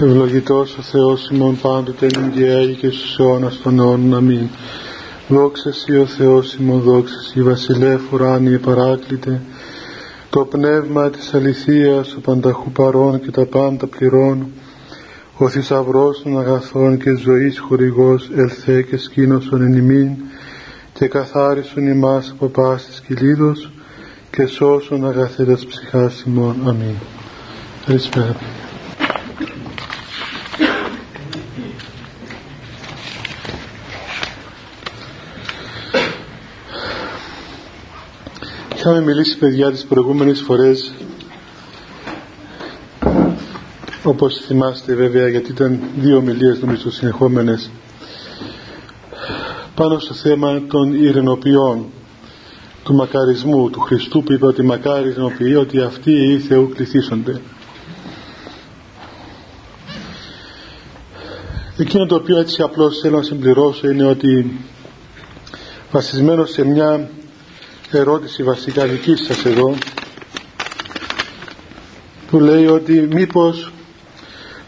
Ευλογητός ο Θεός ημών πάντοτε νυγκαία και στους αιώνας των αιώνων. Αμήν. Δόξα Σύ ο Θεός ημών, δόξα Σύ βασιλεύ ουράνιε παράκλητε, το πνεύμα της αληθείας, ο πανταχού παρών και τα πάντα πληρών, ο θησαυρός των αγαθών και ζωής χορηγός ελθέ και σκήνωσον εν ημίν, και καθάρισον ημάς από πάσης κυλίδος και σώσον αγαθέτας ψυχάς ημών. Αμήν. Καλησπέρα. Είχαμε μιλήσει παιδιά τις προηγούμενες φορές. Όπως θυμάστε βέβαια γιατί ήταν δύο ομιλίες νομίζω συνεχόμενες. Πάνω στο θέμα των ειρηνοποιών του μακαρισμού του Χριστού που είπε ότι μακάρι ειρηνοποιεί ότι αυτοί οι Θεού κληθήσονται εκείνο το οποίο έτσι απλώς θέλω να συμπληρώσω είναι ότι βασισμένο σε μια ερώτηση βασικά δική σας εδώ που λέει ότι μήπως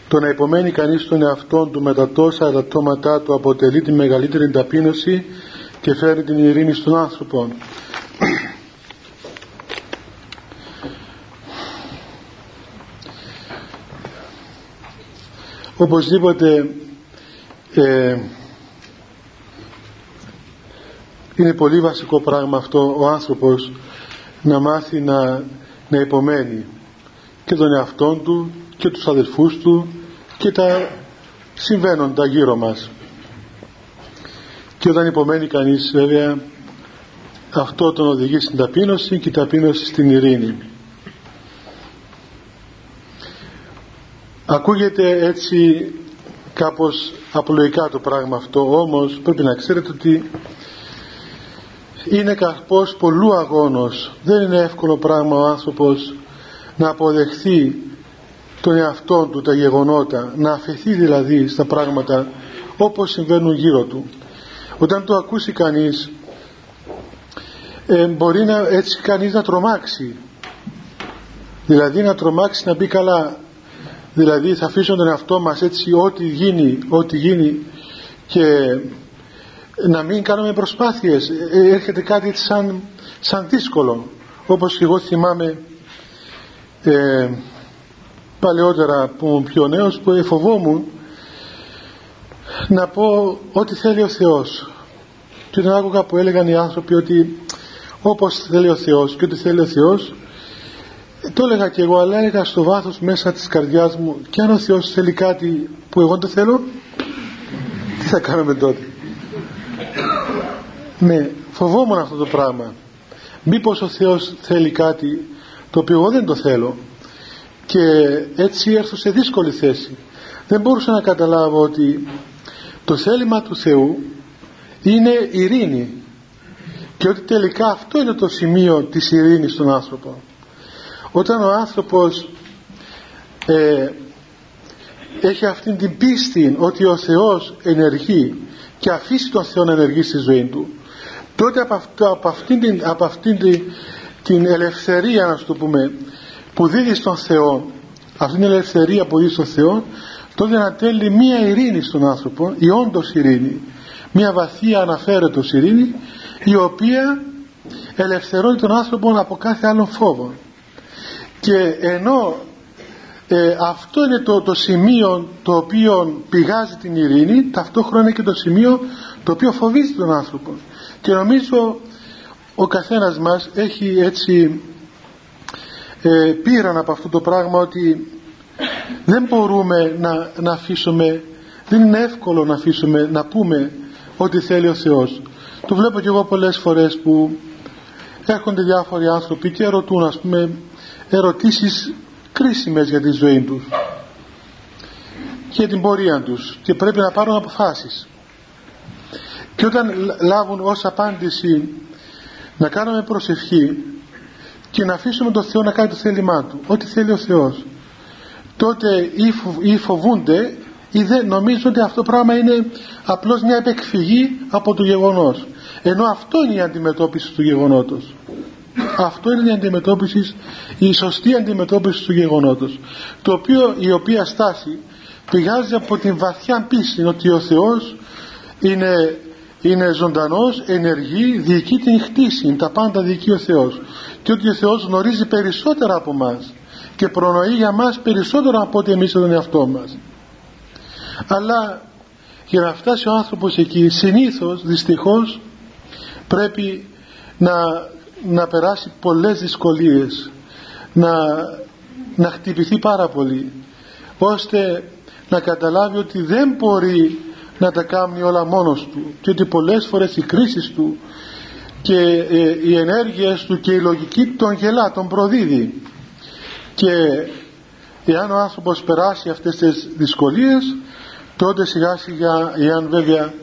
το να υπομένει κανείς τον εαυτό του με τα τόσα ελαττώματά του αποτελεί τη μεγαλύτερη ταπείνωση και φέρει την ειρήνη στον άνθρωπο. Οπωσδήποτε ε, είναι πολύ βασικό πράγμα αυτό ο άνθρωπος να μάθει να, να υπομένει και τον εαυτό του και τους αδελφούς του και τα συμβαίνοντα γύρω μας. Και όταν υπομένει κανείς βέβαια αυτό τον οδηγεί στην ταπείνωση και η ταπείνωση στην ειρήνη. Ακούγεται έτσι κάπως απλοϊκά το πράγμα αυτό όμως πρέπει να ξέρετε ότι είναι καρπός πολλού αγώνος. Δεν είναι εύκολο πράγμα ο άνθρωπος να αποδεχθεί τον εαυτό του τα γεγονότα να αφαιθεί δηλαδή στα πράγματα όπως συμβαίνουν γύρω του. Όταν το ακούσει κανείς ε, μπορεί να, έτσι κανείς να τρομάξει. Δηλαδή να τρομάξει να πει καλά. Δηλαδή θα αφήσω τον εαυτό μας έτσι ό,τι γίνει ό,τι γίνει και να μην κάνουμε προσπάθειες. Ε, έρχεται κάτι σαν, σαν δύσκολο όπως και εγώ θυμάμαι ε, παλαιότερα που ήμουν πιο νέος που φοβόμουν να πω ό,τι θέλει ο Θεός. Και όταν άκουγα που έλεγαν οι άνθρωποι ότι όπως θέλει ο Θεός και ό,τι θέλει ο Θεός το έλεγα και εγώ αλλά έλεγα στο βάθος μέσα της καρδιάς μου και αν ο Θεός θέλει κάτι που εγώ το θέλω τι θα κάνουμε τότε ναι φοβόμουν αυτό το πράγμα. Μήπως ο Θεός θέλει κάτι το οποίο εγώ δεν το θέλω και έτσι έρθω σε δύσκολη θέση. Δεν μπορούσα να καταλάβω ότι το θέλημα του Θεού είναι ειρήνη και ότι τελικά αυτό είναι το σημείο της ειρήνης στον άνθρωπο. Όταν ο άνθρωπος ε, έχει αυτήν την πίστη ότι ο Θεός ενεργεί και αφήσει τον Θεό να ενεργεί στη ζωή του. Τότε από, αυτό, από αυτήν, την, από αυτήν την, την ελευθερία να το πούμε που δίδει στον Θεό αυτήν την ελευθερία που δίδει στον Θεό τότε να τέλει μία ειρήνη στον άνθρωπο η όντως ειρήνη. Μία βαθία αναφέρετος ειρήνη η οποία ελευθερώνει τον άνθρωπο από κάθε άλλο φόβο. Και ενώ ε, αυτό είναι το, το σημείο το οποίο πηγάζει την ειρήνη ταυτόχρονα και το σημείο το οποίο φοβίζει τον άνθρωπο. Και νομίζω ο καθένας μας έχει έτσι ε, πήραν από αυτό το πράγμα ότι δεν μπορούμε να, να αφήσουμε δεν είναι εύκολο να αφήσουμε να πούμε ό,τι θέλει ο Θεός. Το βλέπω και εγώ πολλές φορές που έρχονται διάφοροι άνθρωποι και ρωτούν ας πούμε ερωτήσεις κρίσιμες για τη ζωή τους και για την πορεία τους και πρέπει να πάρουν αποφάσεις. Και όταν λάβουν ως απάντηση να κάνουμε προσευχή και να αφήσουμε τον Θεό να κάνει το θέλημά Του ό,τι θέλει ο Θεός τότε ή φοβούνται ή δεν νομίζουν ότι αυτό το πράγμα είναι απλώς μια επεκφυγή από το γεγονός. Ενώ αυτό είναι η αντιμετώπιση του γεγονότος αυτό είναι η αντιμετώπιση η σωστή αντιμετώπιση του γεγονότος το οποίο η οποία στάση πηγάζει από την βαθιά πίστη ότι ο Θεός είναι, είναι ζωντανός, ενεργεί, διοικεί την χτίση, τα πάντα διοικεί ο Θεός. Και ότι ο Θεός γνωρίζει περισσότερα από μας και προνοεί για μας περισσότερο από ό,τι εμείς τον εαυτό μας. Αλλά για να φτάσει ο άνθρωπος εκεί συνήθως δυστυχώς πρέπει να, να περάσει πολλές δυσκολίες να, να χτυπηθεί πάρα πολύ ώστε να καταλάβει ότι δεν μπορεί να τα κάνει όλα μόνος του και ότι πολλές φορές οι κρίσεις του και ε, οι ενέργειες του και η λογική τον γελά, τον προδίδει. Και εάν ο άνθρωπος περάσει αυτές τις δυσκολίες τότε σιγά σιγά εάν βέβαια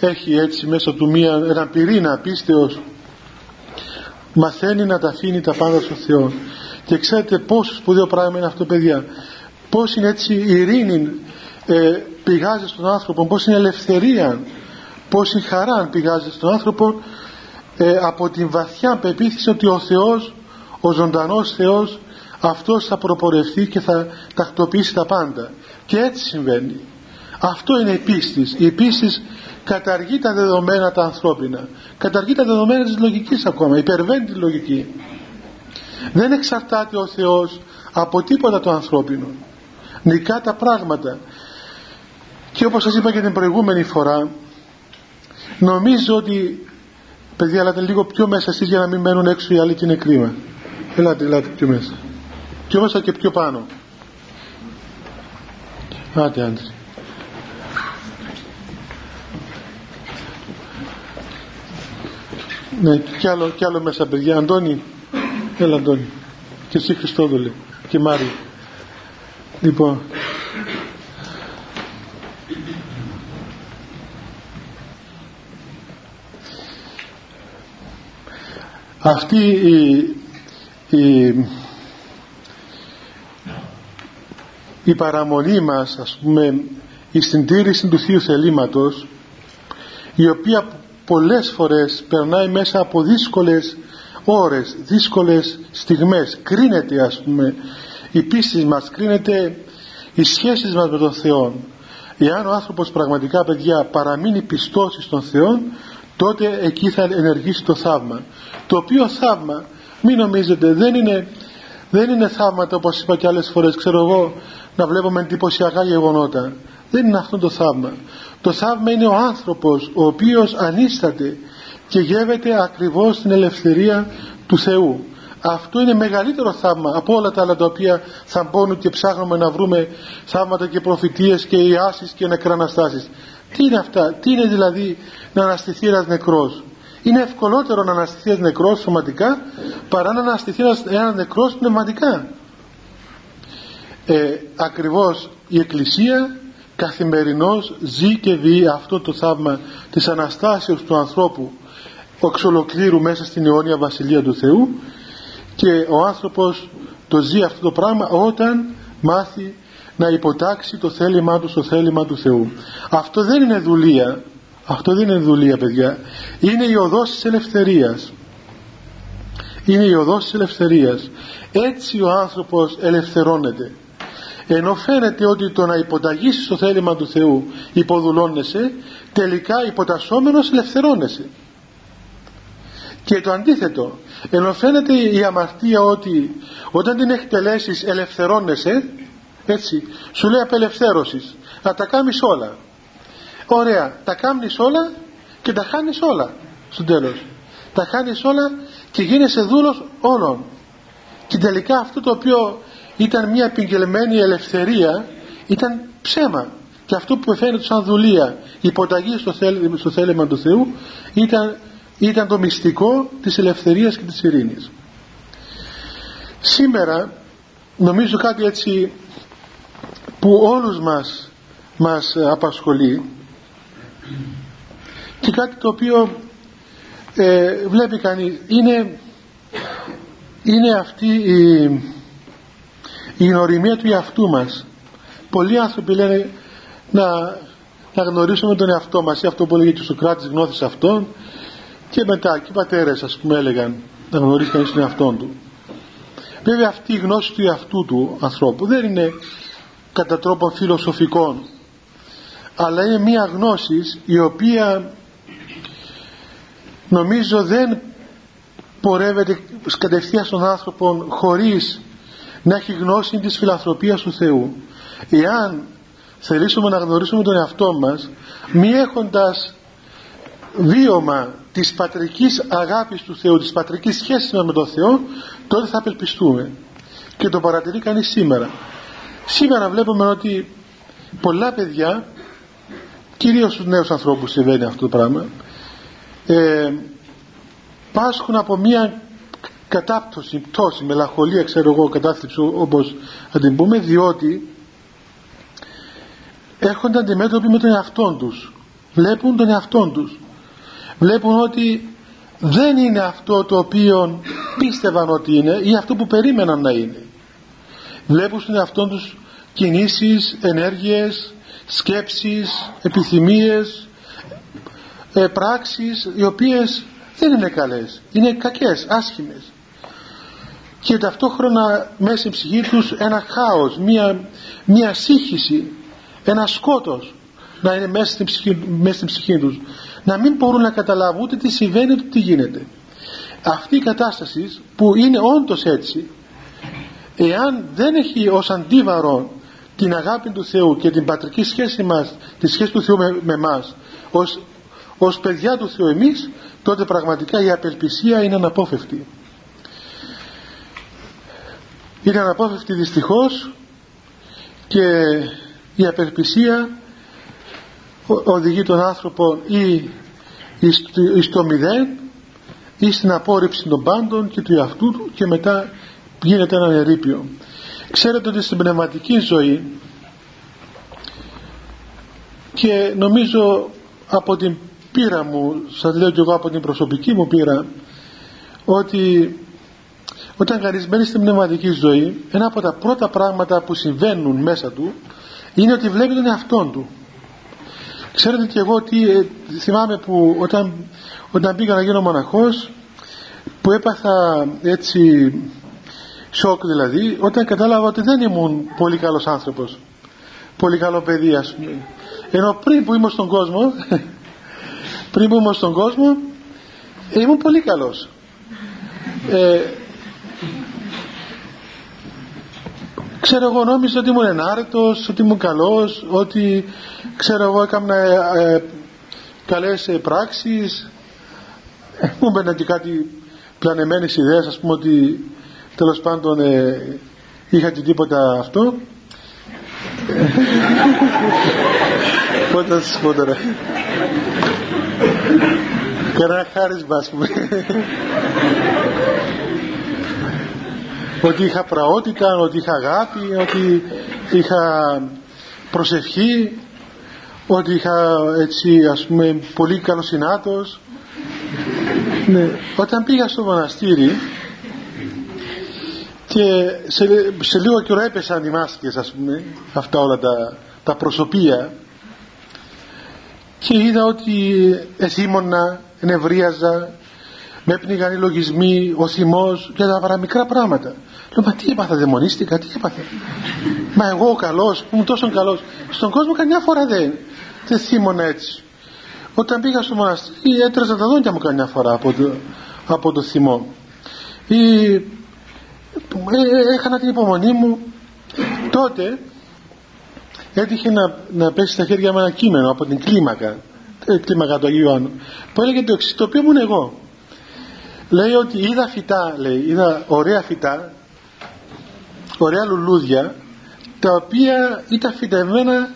έχει έτσι μέσα του μία, ένα πυρήνα πίστεως μαθαίνει να τα αφήνει τα πάντα στο Θεό. Και ξέρετε πόσο σπουδαίο πράγμα είναι αυτό παιδιά. Πως είναι έτσι η ειρήνη ε, πηγάζει στον άνθρωπο πως είναι ελευθερία πως η χαρά πηγάζει στον άνθρωπο ε, από την βαθιά πεποίθηση ότι ο Θεός ο ζωντανός Θεός αυτός θα προπορευτεί και θα τακτοποιήσει τα πάντα. Και έτσι συμβαίνει αυτό είναι η πίστη. Η πίστη καταργεί τα δεδομένα τα ανθρώπινα. Καταργεί τα δεδομένα της λογικής ακόμα. Υπερβαίνει τη λογική. Δεν εξαρτάται ο Θεός από τίποτα το ανθρώπινο. Νικά τα πράγματα. Και όπως σας είπα και την προηγούμενη φορά, νομίζω ότι, παιδιά, ελάτε λίγο πιο μέσα εσείς για να μην μένουν έξω οι άλλοι και είναι κρίμα. Ελάτε, ελάτε πιο μέσα. Πιο μέσα και πιο πάνω. Άτε, άντρε. Ναι, κι άλλο, κι άλλο μέσα παιδιά. Αντώνη, έλα Αντώνη. Και εσύ Χριστόδουλε και Μάρη. Λοιπόν, αυτή η, η, η παραμονή μας ας πούμε η συντήρηση του Θείου Θελήματος η οποία πολλές φορές περνάει μέσα από δύσκολες ώρες, δύσκολες στιγμές. Κρίνεται ας πούμε η πίστη μας κρίνεται οι σχέσεις μας με τον Θεό εάν ο άνθρωπος πραγματικά παιδιά παραμείνει πιστός στον Θεό τότε εκεί θα ενεργήσει το θαύμα. Το οποίο θαύμα μην νομίζετε δεν είναι δεν είναι θαύματα όπως είπα και άλλες φορές ξέρω εγώ να βλέπουμε εντυπωσιακά γεγονότα δεν είναι αυτό το θαύμα. Το θαύμα είναι ο άνθρωπος ο οποίος ανίσταται και γεύεται ακριβώς την ελευθερία του Θεού. Αυτό είναι μεγαλύτερο θαύμα από όλα τα άλλα τα οποία θα μπώνουν και ψάχνουμε να βρούμε θαύματα και προφητείες και ιάσεις και νεκραναστάσεις. Τι είναι αυτά, τι είναι δηλαδή να αναστηθεί ένας νεκρός; Είναι ευκολότερο να αναστηθεί ένας νεκρός σωματικά παρά να αναστηθεί ένας νεκρός πνευματικά. Ε, ακριβώς η Εκκλησία καθημερινώς ζει και δει αυτό το θαύμα της Αναστάσεως του ανθρώπου εξ ολοκλήρου μέσα στην αιώνια Βασιλεία του Θεού και ο άνθρωπος το ζει αυτό το πράγμα όταν μάθει να υποτάξει το θέλημά του στο θέλημα του Θεού. Αυτό δεν είναι δουλεία. Αυτό δεν είναι δουλεία παιδιά. Είναι η οδός της ελευθερίας. Είναι η οδός της ελευθερίας. Έτσι ο άνθρωπος ελευθερώνεται ενώ φαίνεται ότι το να υποταγήσει στο θέλημα του Θεού υποδουλώνεσαι τελικά υποτασσόμενος ελευθερώνεσαι. Και το αντίθετο ενώ φαίνεται η αμαρτία ότι όταν την εκτελέσεις ελευθερώνεσαι έτσι σου λέει απελευθέρωσης να τα κάνεις όλα ωραία τα κάνεις όλα και τα χάνεις όλα στο τέλος. Τα χάνεις όλα και γίνεσαι δούλος όλων και τελικά αυτό το οποίο ήταν μια επιγγελμένη ελευθερία ήταν ψέμα. Και αυτό που φαίνεται σαν δουλεία υποταγή στο, θέλ, στο θέλημα του Θεού ήταν, ήταν το μυστικό της ελευθερίας και της ειρήνης. Σήμερα νομίζω κάτι έτσι που όλους μας μας απασχολεί και κάτι το οποίο ε, βλέπει κανείς. Είναι, είναι αυτή η η γνωριμία του εαυτού μας. Πολλοί άνθρωποι λένε να, να γνωρίσουμε τον εαυτό μας ή αυτό που έλεγε και ο Σοκράτης γνώθης αυτόν και μετά και οι πατέρες ας πούμε έλεγαν να γνωρίσει κανείς τον εαυτό του. Βέβαια αυτή η γνώση του εαυτού του ανθρώπου δεν είναι κατά τρόπον φιλοσοφικών αλλά είναι μία γνώση η οποία νομίζω δεν πορεύεται κατευθείαν στον άνθρωπο χωρίς να έχει γνώση της φιλανθρωπίας του Θεού. Εάν θελήσουμε να γνωρίσουμε τον εαυτό μας μη έχοντας βίωμα της πατρικής αγάπης του Θεού της πατρικής σχέσης με τον Θεό τότε θα απελπιστούμε. Και το παρατηρεί κανείς σήμερα. Σήμερα βλέπουμε ότι πολλά παιδιά κυρίως στους νέους ανθρώπους συμβαίνει αυτό το πράγμα ε, πάσχουν από μια κατάπτωση, πτώση, μελαγχολία ξέρω εγώ, κατάθλιψη όπως θα την πούμε διότι έρχονται αντιμέτωποι με τον εαυτό τους. Βλέπουν τον εαυτό τους. Βλέπουν ότι δεν είναι αυτό το οποίο πίστευαν ότι είναι ή αυτό που περίμεναν να είναι. Βλέπουν στον εαυτό τους κινήσεις, ενέργειες σκέψεις, επιθυμίες ε, πράξεις οι οποίες δεν είναι καλές. Είναι κακές, άσχημες και ταυτόχρονα μέσα στην ψυχή τους ένα χάος μια, μια σύγχυση ένα σκότος να είναι μέσα στην, ψυχή, μέσα στην ψυχή τους. Να μην μπορούν να καταλάβουν ούτε τι συμβαίνει ούτε τι γίνεται. Αυτή η κατάσταση που είναι όντως έτσι εάν δεν έχει ως αντίβαρο την αγάπη του Θεού και την πατρική σχέση μας τη σχέση του Θεού με, με μας ως, ως παιδιά του Θεού εμείς τότε πραγματικά η απελπισία είναι αναπόφευκτη είναι αναπόφευκτη δυστυχώς και η απελπισία οδηγεί τον άνθρωπο ή στο μηδέν ή στην απόρριψη των πάντων και του εαυτού του και μετά γίνεται ένα ερείπιο. Ξέρετε ότι στην πνευματική ζωή και νομίζω από την πείρα μου σας λέω και εγώ από την προσωπική μου πείρα ότι όταν κανείς μένει στην πνευματική ζωή ένα από τα πρώτα πράγματα που συμβαίνουν μέσα του είναι ότι βλέπει τον εαυτό του. Ξέρετε και εγώ τι ε, θυμάμαι που όταν, όταν πήγα να γίνω μοναχός που έπαθα έτσι σοκ δηλαδή όταν κατάλαβα ότι δεν ήμουν πολύ καλός άνθρωπος πολύ καλό παιδί ας πούμε. Ενώ πριν που ήμουν στον κόσμο πριν που ήμουν στον κόσμο ήμουν πολύ καλός. Ε, ξέρω εγώ νόμιζα ότι ήμουν ενάρετος ότι ήμουν καλός ότι ξέρω εγώ έκανα ε, ε, καλές ε, πράξεις. Μου μπαίναν και κάτι πλανεμένες ιδέες ας πούμε ότι τέλος πάντων ε, είχα και τίποτα αυτό. Πότε θα σας πω τώρα. Κανένα χάρισμα ας πούμε ότι είχα πραότητα, ότι είχα αγάπη, ότι είχα προσευχή, ότι είχα έτσι ας πούμε πολύ καλοσυνάτος. Ναι. Όταν πήγα στο μοναστήρι και σε, σε λίγο καιρό έπεσαν οι μάσκες ας πούμε, αυτά όλα τα, τα προσωπία και είδα ότι εσήμωνα, ενευρίαζα, με έπνιγαν οι λογισμοί, ο θυμός και τα παραμικρά πράγματα. Λέω, μα τι έπαθα, δαιμονίστηκα, τι έπαθα. μα εγώ ο καλός, που ήμουν τόσο καλός. Στον κόσμο καμιά φορά δεν, δεν θύμωνα έτσι. Όταν πήγα στο μοναστήρι έτρεζα τα δόντια μου καμιά φορά από το, από το θυμό. Ή, ε, ε, έκανα την υπομονή μου. Τότε έτυχε να, να πέσει στα χέρια μου ένα κείμενο από την κλίμακα, ε, κλίμακα του Αγίου Ιωάννου, που έλεγε το εξή, το οποίο ήμουν εγώ. Λέει ότι είδα φυτά, λέει, είδα ωραία φυτά ωραία λουλούδια τα οποία ήταν φυτευμένα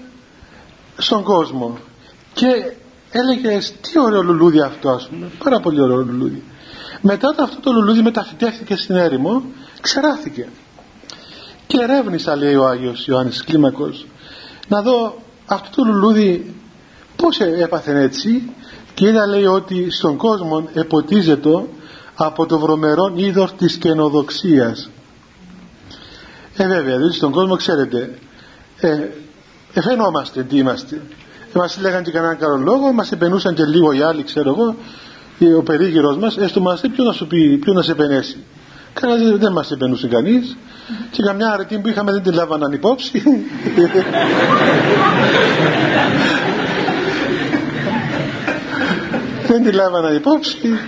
στον κόσμο. Και έλεγε τι ωραίο λουλούδι αυτό ας πούμε πάρα πολύ ωραίο λουλούδι μετά όταν αυτό το λουλούδι μεταφυτεύτηκε στην έρημο ξεράθηκε και ερεύνησα λέει ο Άγιος Ιωάννης Κλίμακος να δω αυτό το λουλούδι πως έπαθε έτσι. Και είδα λέει ότι στον κόσμο εποτίζεται από το βρωμερό είδος της καινοδοξίας ε, βέβαια, δηλαδή στον κόσμο ξέρετε, ε, εφαινόμαστε τι είμαστε. Ε, μας λέγανε και κανέναν καλό λόγο, μας επενούσαν και λίγο οι άλλοι, ξέρω εγώ, ο περίγυρος μας, έστω μας ποιο να σου πει, ποιο να σε επενέσει. Κανένας δεν μας επενούσε κανείς. και καμιά αρετή που είχαμε δεν τη λάβαναν υπόψη δεν τη λάβαναν υπόψη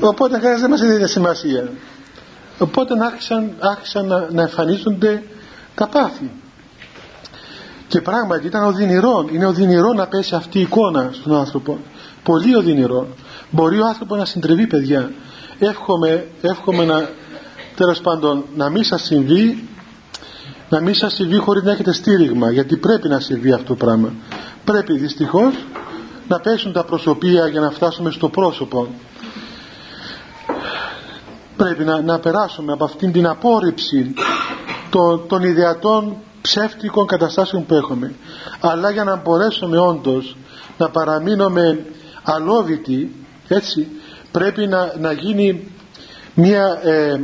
οπότε κανένας δεν μας έδινε σημασία. Οπότε άρχισαν, άρχισαν να, να εμφανίζονται τα πάθη. Και πράγματι ήταν οδυνηρό είναι οδυνηρό να πέσει αυτή η εικόνα στον άνθρωπο. Πολύ οδυνηρό μπορεί ο άνθρωπος να συντριβεί παιδιά. Εύχομαι, εύχομαι να τέλος πάντων να μην σας συμβεί να μην σας συμβεί χωρίς να έχετε στήριγμα γιατί πρέπει να συμβεί αυτό το πράγμα. Πρέπει δυστυχώς να πέσουν τα προσωπία για να φτάσουμε στο πρόσωπο πρέπει να, να περάσουμε από αυτήν την απόρριψη των, των ιδεατών ψεύτικων καταστάσεων που έχουμε. Αλλά για να μπορέσουμε όντως να παραμείνουμε αλόβητοι έτσι πρέπει να, να γίνει μια ε,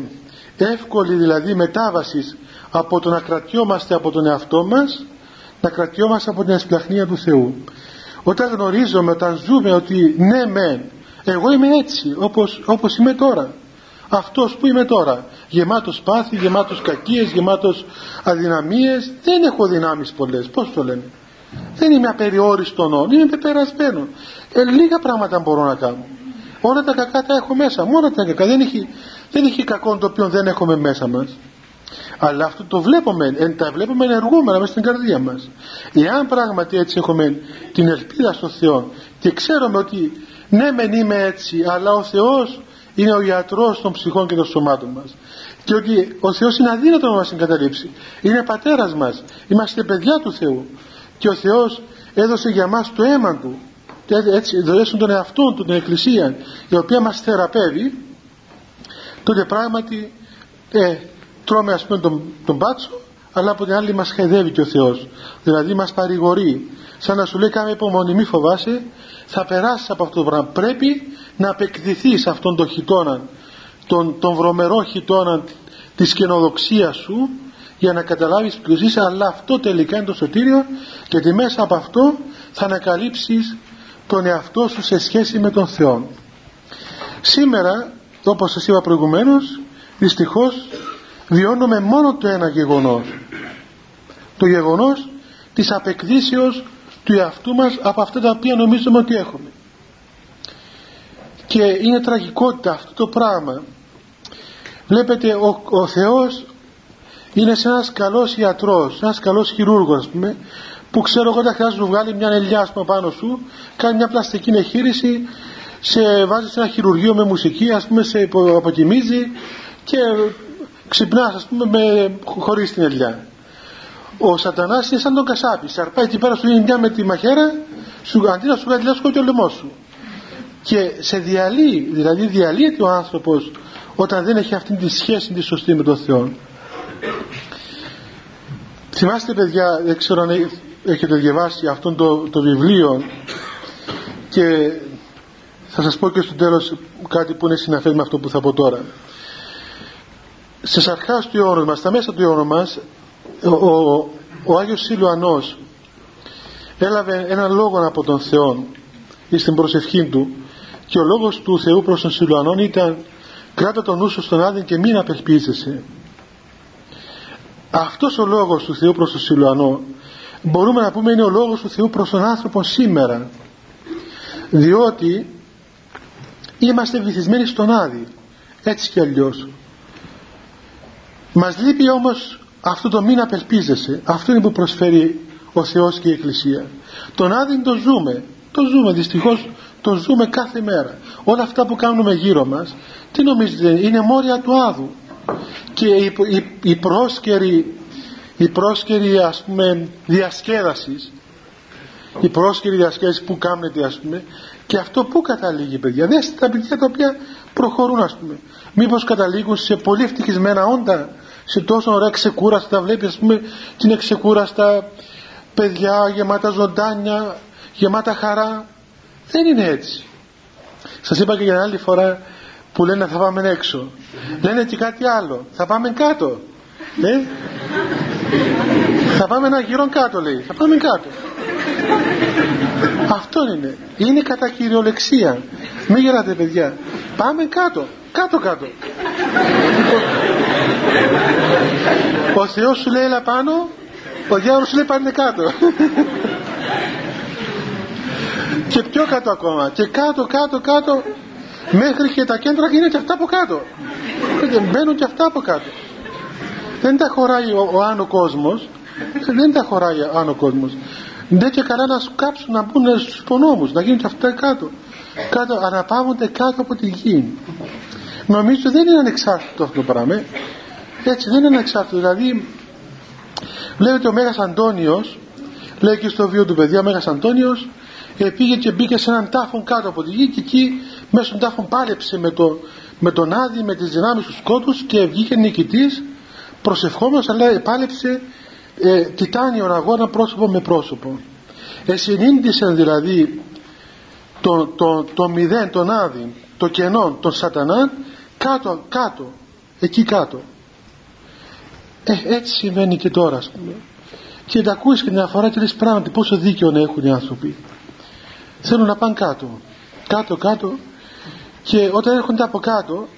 εύκολη δηλαδή μετάβαση από το να κρατιόμαστε από τον εαυτό μας να κρατιόμαστε από την ασπλαχνία του Θεού. Όταν γνωρίζουμε, όταν ζούμε ότι ναι μεν εγώ είμαι έτσι όπως, όπως είμαι τώρα αυτός που είμαι τώρα. Γεμάτος πάθη, γεμάτος κακίες γεμάτος αδυναμίες. Δεν έχω δυνάμεις πολλές, πως το λένε; Δεν είμαι απεριόριστον είμαι πεπερασμένο ε, λίγα πράγματα μπορώ να κάνω. Όλα τα κακά τα έχω μέσα μόνο τα κακά δεν έχει, δεν έχει κακό το οποίο δεν έχουμε μέσα μας. Αλλά αυτό το βλέπουμε. Εν, τα βλέπουμε ενεργούμενα μέσα στην καρδία μας. Εάν πράγματι έτσι έχουμε την ελπίδα στο Θεό και ξέρουμε ότι ναι μεν είμαι έτσι αλλά ο Θεός είναι ο ιατρός των ψυχών και των σωμάτων μας. Και ότι ο Θεός είναι αδύνατο να μας εγκαταλείψει. Είναι πατέρας μας. Είμαστε παιδιά του Θεού. Και ο Θεός έδωσε για μας το αίμα Του. Έτσι δωρέσουν τον εαυτό του την Εκκλησία η οποία μας θεραπεύει. Τότε πράγματι ε, τρώμε ας πούμε τον, τον μπάτσο αλλά από την άλλη μας χαιδεύει και ο Θεός. Δηλαδή μας παρηγορεί. Σαν να σου λέει κάνε υπομονή μη φοβάσαι. Θα περάσεις από αυτό το πράγμα πρέπει να απεκδηθείς αυτόν τον χιτώνα τον, τον βρωμερό χιτώνα της καινοδοξίας σου για να καταλάβεις ποιος είσαι αλλά αυτό τελικά είναι το σωτήριο γιατί μέσα από αυτό θα ανακαλύψεις τον εαυτό σου σε σχέση με τον Θεό σήμερα όπως σας είπα προηγουμένως δυστυχώς βιώνουμε μόνο το ένα γεγονός. Το γεγονός της απεκδίσεως του εαυτού μας από αυτά τα οποία νομίζουμε ότι έχουμε και είναι τραγικότητα αυτό το πράγμα. Βλέπετε ο, ο Θεός είναι σε ένας καλός ιατρός ένας καλός χειρούργος πούμε, που ξέρω εγώ όταν χρειάζεται να βγάλει μια ελιά πούμε, πάνω σου κάνει μια πλαστική εγχείρηση σε βάζει σε ένα χειρουργείο με μουσική ας πούμε σε αποκοιμίζει και ξυπνάς ας πούμε με, χωρίς την ελιά. Ο σατανάς είναι σαν τον κασάπι σαρπάει εκεί πέρα σου μια με τη μαχαίρα σου, αντί να σου βγάλει και ο λαιμό σου και σε διαλύει δηλαδή διαλύεται ο άνθρωπος όταν δεν έχει αυτή τη σχέση τη σωστή με τον Θεό. Θυμάστε παιδιά δεν ξέρω αν έχετε διαβάσει αυτό το, το βιβλίο και θα σας πω και στο τέλος κάτι που είναι συναφές με αυτό που θα πω τώρα. Στις αρχάς του αιώνα μας, στα μέσα του αιώνα μας ο, ο, ο Άγιος Σιλουανός έλαβε έναν λόγο από τον Θεό στην προσευχή του και ο λόγος του Θεού προς τον Σιλουανό ήταν κράτα τον νου σου στον άδειο και μην απελπίζεσαι αυτός ο λόγος του Θεού προς τον Σιλουανό μπορούμε να πούμε είναι ο λόγος του Θεού προς τον άνθρωπο σήμερα. Διότι είμαστε βυθισμένοι στον Άδη έτσι κι αλλιώς. Μας λείπει όμως αυτό το μην απελπίζεσαι αυτό είναι που προσφέρει ο Θεός και η Εκκλησία. Τον Άδη το ζούμε το ζούμε δυστυχώς το ζούμε κάθε μέρα. Όλα αυτά που κάνουμε γύρω μας τι νομίζετε είναι μόρια του Άδου. Και η, η, η πρόσκαιρη η πρόσκαιρη ας πούμε διασκέδασης η πρόσκαιρη διασκέδαση που κάνετε ας πούμε και αυτό που καταλήγει παιδιά; Δέστε τα παιδιά τα οποία προχωρούν ας πούμε. Μήπως καταλήγουν σε πολύ ευτυχισμένα όντα σε τόσο ωραία ξεκούραστα βλέπεις ας πούμε την εξεκούραστα παιδιά γεμάτα ζωντάνια γεμάτα χαρά. Δεν είναι έτσι. Σας είπα και για άλλη φορά που λένε θα πάμε έξω λένε και κάτι άλλο. Θα πάμε κάτω ε; θα πάμε ένα γύρο κάτω λέει. Θα πάμε κάτω αυτό είναι. Είναι κατά κυριολεξία. Μην γελάτε παιδιά. Πάμε κάτω κάτω κάτω ο Θεός σου λέει έλα πάνω ο διάβολος σου λέει πάνε κάτω και πιο κάτω ακόμα. Και κάτω κάτω κάτω μέχρι και τα κέντρα είναι και αυτά από κάτω. Και μπαίνουν και αυτά από κάτω. Δεν τα χωράει ο, ο άνω κόσμος. Δεν τα χωράει ο άνω κόσμος. Δεν και καλά να σκάψουν να μπουν στους υπονόμους να γίνουν και αυτά κάτω. Κάτω αναπαύονται κάτω από τη γη. Νομίζω δεν είναι ανεξάρτητο αυτό το πράγμα έτσι δεν είναι ανεξάρτητο. Δηλαδή βλέπετε ο Μέγας Αντώνιος λέει και στο βίο του παιδιά ο Μέγας Αντώνιος ε, πήγε και μπήκε σε έναν τάφο κάτω από τη γη και εκεί μέσα στον τάφο πάλεψε με, το, με τον Άδη, με τις δυνάμεις του σκότους και βγήκε νικητής προσευχόμενος αλλά πάλεψε ε, τιτάνιον αγώνα πρόσωπο με πρόσωπο. Εσυνήντησαν δηλαδή το, το, το μηδέν, τον Άδη το κενό, τον σατανά κάτω, κάτω εκεί κάτω. Ε, έτσι συμβαίνει και τώρα ας πούμε. Και τα ακούεις και μια φορά και λες πράγματι πόσο δίκαιο να έχουν οι άνθρωποι θέλουν να πάνε κάτω. Κάτω κάτω. Και όταν έρχονται από κάτω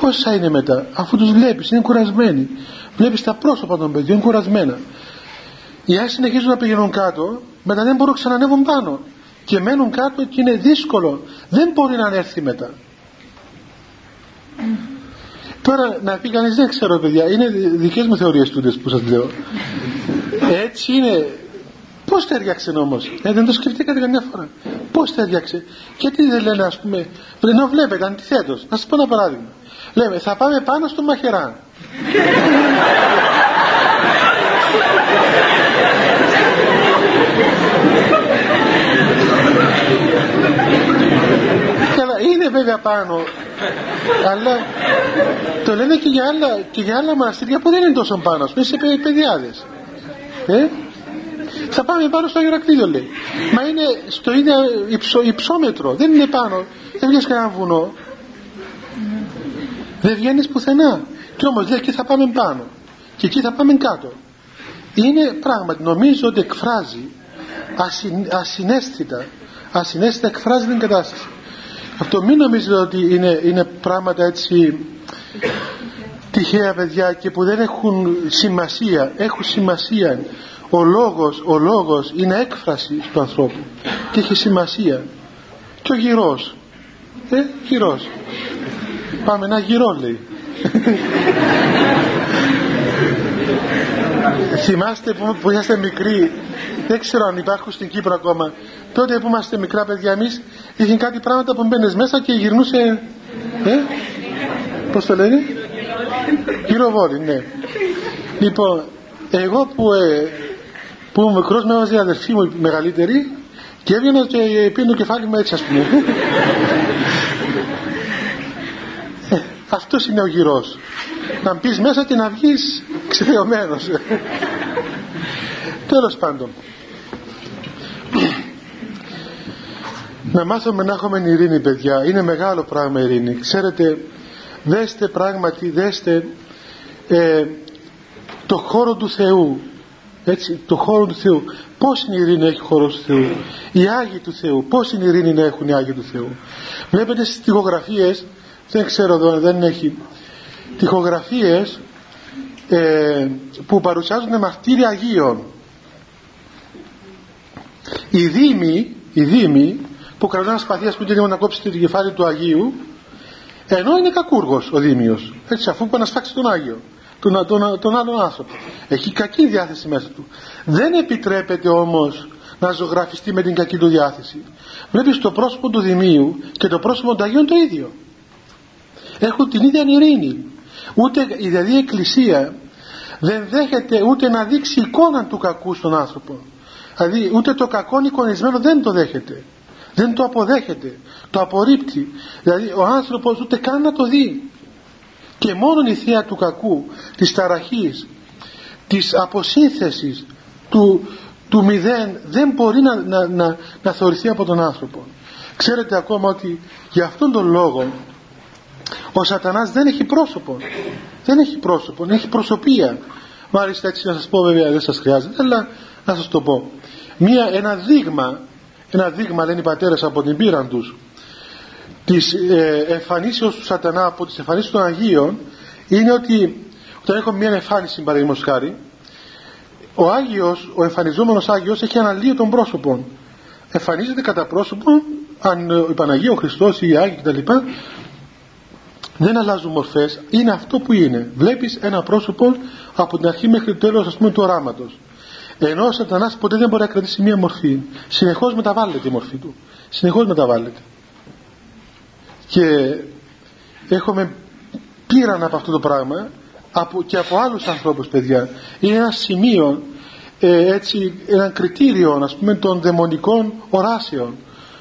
πώς θα είναι μετά; Αφού τους βλέπεις είναι κουρασμένοι. Βλέπεις τα πρόσωπα των παιδιών κουρασμένα. Οι άλλοι συνεχίζουν να πηγαίνουν κάτω μετά δεν μπορούν να ξανανεύουν πάνω. Και μένουν κάτω και είναι δύσκολο. Δεν μπορεί να έρθει μετά. Τώρα να πει κανείς δεν ξέρω παιδιά, είναι δικές μου θεωρίες τούτες που σας λέω. Έτσι είναι. Πώς ταιριάξε όμω, ε, δεν το σκεφτήκατε καμιά φορά. Πώς ταιριάξε, γιατί δεν λένε, ας πούμε, πριν βλέπετε αντιθέτως. Να σας πω ένα παράδειγμα. Λέμε, θα πάμε πάνω στο μαχεράν. είναι βέβαια πάνω αλλά το λένε και για άλλα, και για άλλα μοναστήρια που δεν είναι τόσο πάνω ας πούμε σε παιδιάδες ε; Θα πάμε πάνω στο Ηρακλήδιο λέει. Μα είναι στο ίδιο υψο, υψόμετρο. Δεν είναι πάνω. Δεν βγαίνει κανένα βουνό. Δεν βγαίνεις πουθενά. Και όμως λέει εκεί θα πάμε πάνω και εκεί θα πάμε κάτω. Είναι πράγματι νομίζω ότι εκφράζει ασυναίσθητα. Ασυναίσθητα εκφράζει την κατάσταση. Αυτό μην νομίζετε ότι είναι, είναι πράγματα έτσι τυχαία παιδιά και που δεν έχουν σημασία. Έχουν σημασία. Ο λόγος, ο λόγος είναι έκφραση του ανθρώπου. Και έχει σημασία. Και ο γυρός. Ε, γυρός. Πάμε ένα γυρό λέει. Θυμάστε που, που είσαστε μικροί. Δεν ξέρω αν υπάρχουν στην Κύπρο ακόμα. Τότε που είμαστε μικρά παιδιά εμείς είχε κάτι πράγματα που μπαίνες μέσα και γυρνούσε ε, πως το λένε; Γυροβόλη ναι. Λοιπόν εγώ που, ε, που ήμουν μικρός με έβαζε η αδερφή μου μεγαλύτερη και έβγαινα και πίνω το κεφάλι μου έτσι ας πούμε. Ε, αυτός είναι ο γυρός. Να μπεις μέσα και να βγεις ξεδεωμένος τέλος πάντων. Να μάθουμε να έχουμε ειρήνη παιδιά. Είναι μεγάλο πράγμα ειρήνη. Ξέρετε δέστε πράγματι δέστε ε, το χώρο του Θεού. Έτσι το χώρο του Θεού. Πως είναι η ειρήνη έχει χώρο του Θεού; Οι Άγιοι του Θεού. Πως είναι η ειρήνη να έχουν οι Άγιοι του Θεού; Βλέπετε στις τυχογραφίες δεν ξέρω εδώ δεν έχει τυχογραφίες ε, που παρουσιάζουν μαρτύρια Αγίων. Οι Δήμοι, οι Δήμοι που κρατούν ένα σπαθί ας πούμε να κόψει το κεφάλι του Αγίου ενώ είναι κακούργος ο Δήμιος έτσι αφού πάει να σφάξει τον Άγιο τον, τον, τον άλλον άνθρωπο. Έχει κακή διάθεση μέσα του. Δεν επιτρέπεται όμως να ζωγραφιστεί με την κακή του διάθεση. Βλέπεις το πρόσωπο του Δημίου και το πρόσωπο του Αγίου το ίδιο. Έχουν την ίδια ειρήνη. Ούτε δηλαδή η Εκκλησία δεν δέχεται ούτε να δείξει εικόνα του κακού στον άνθρωπο. Δηλαδή ούτε το κακό εικονισμένο δεν το δέχεται δεν το αποδέχεται. Το απορρίπτει. Δηλαδή ο άνθρωπος ούτε καν να το δει. Και μόνο η θεία του κακού της ταραχής της αποσύνθεσης του, του μηδέν δεν μπορεί να, να, να, να θεωρηθεί από τον άνθρωπο. Ξέρετε ακόμα ότι για αυτόν τον λόγο ο σατανάς δεν έχει πρόσωπο. Δεν έχει πρόσωπο, έχει προσωπία. Μάλιστα έτσι να σας πω βέβαια δεν σας χρειάζεται αλλά να σας το πω. Μία, ένα δείγμα ένα δείγμα λένε οι πατέρες από την πείραν τους της ε, εμφανίσεως του σατανά από τις εμφανίσεις των Αγίων είναι ότι και έχω μια εμφάνιση παραδείγματος χάρη ο Άγιος, ο εμφανιζόμενος Άγιος έχει αναλύει τον πρόσωπο. Εμφανίζεται κατά πρόσωπο αν η Παναγία, ο Χριστός ή οι Άγιοι κτλ. Δεν αλλάζουν μορφές. Είναι αυτό που είναι. Βλέπεις ένα πρόσωπο από την αρχή μέχρι το τέλος ας πούμε του οράματος ενώ ο σατανάς ποτέ δεν μπορεί να κρατήσει μία μορφή. Συνεχώς μεταβάλλεται η μορφή του. Συνεχώς μεταβάλλεται. Και έχουμε πήραν από αυτό το πράγμα από, και από άλλους ανθρώπους παιδιά. Είναι ένα σημείο ε, έτσι ένα κριτήριο ας πούμε των δαιμονικών οράσεων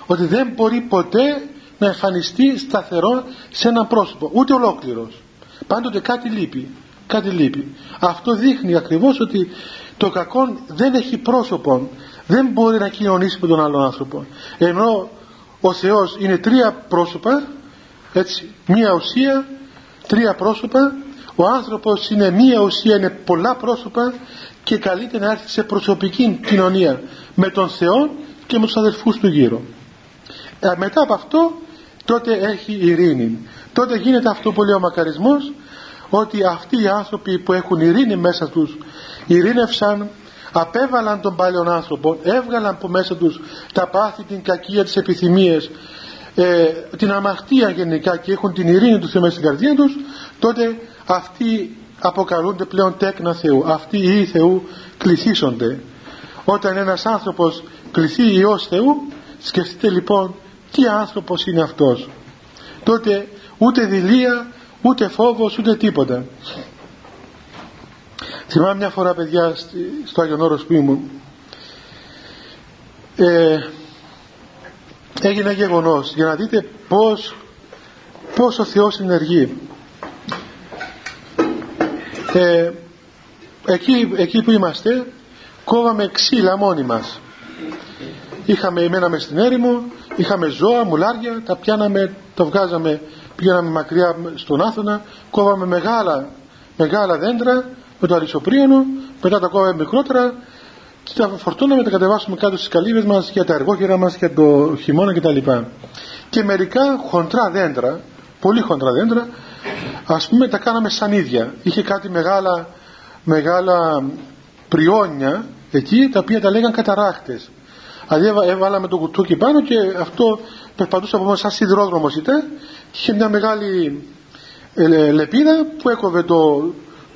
ότι δεν μπορεί ποτέ να εμφανιστεί σταθερό σε ένα πρόσωπο ούτε ολόκληρος. Πάντοτε κάτι λείπει κάτι λείπει. Αυτό δείχνει ακριβώς ότι το κακό δεν έχει πρόσωπο δεν μπορεί να κοινωνήσει με τον άλλον άνθρωπο. Ενώ ο Θεός είναι τρία πρόσωπα έτσι μία ουσία τρία πρόσωπα. Ο άνθρωπος είναι μία ουσία είναι πολλά πρόσωπα και καλείται να έρθει σε προσωπική κοινωνία με τον Θεό και με τους αδελφούς του γύρω. Ε, μετά από αυτό τότε έχει ειρήνη. Τότε γίνεται αυτό που λέει ο μακαρισμός ότι αυτοί οι άνθρωποι που έχουν ειρήνη μέσα τους ειρήνευσαν απέβαλαν τον παλιόν άνθρωπο έβγαλαν από μέσα τους τα πάθη, την κακία, τις επιθυμίες ε, την αμαρτία γενικά και έχουν την ειρήνη του Θεού μέσα στην καρδία τους τότε αυτοί αποκαλούνται πλέον τέκνα Θεού. Αυτοί οι Υιοί Θεού κληθήσονται. Όταν ένας άνθρωπος κληθεί Υιός Θεού σκεφτείτε λοιπόν τι άνθρωπος είναι αυτός. Τότε ούτε δηλία ούτε φόβος ούτε τίποτα θυμάμαι μια φορά παιδιά στο Άγιον Όρος που ήμουν ε, έγινε γεγονός για να δείτε πως πως ο Θεός ενεργεί ε, εκεί, εκεί που είμαστε κόβαμε ξύλα μόνοι μας. Είχαμε μέναμε στην έρημο είχαμε ζώα, μουλάρια τα πιάναμε, τα βγάζαμε πήγαμε μακριά στον Άθωνα κόβαμε μεγάλα, μεγάλα δέντρα με το αλυσοπρίωνο μετά τα κόβαμε μικρότερα και τα φορτώναμε τα κατεβάσουμε κάτω στις καλύβες μας για τα εργόχειρα μας για το χειμώνα κτλ. Και, και μερικά χοντρά δέντρα πολύ χοντρά δέντρα ας πούμε τα κάναμε σαν ίδια. Είχε κάτι μεγάλα μεγάλα πριόνια εκεί τα οποία τα λέγαν καταράχτες. Δηλαδή έβαλαμε το κουτούκι πάνω και αυτό περπατούσε από μας σαν σιδηρόδρομος είτε και είχε μια μεγάλη ε, λεπίδα που έκοβε το,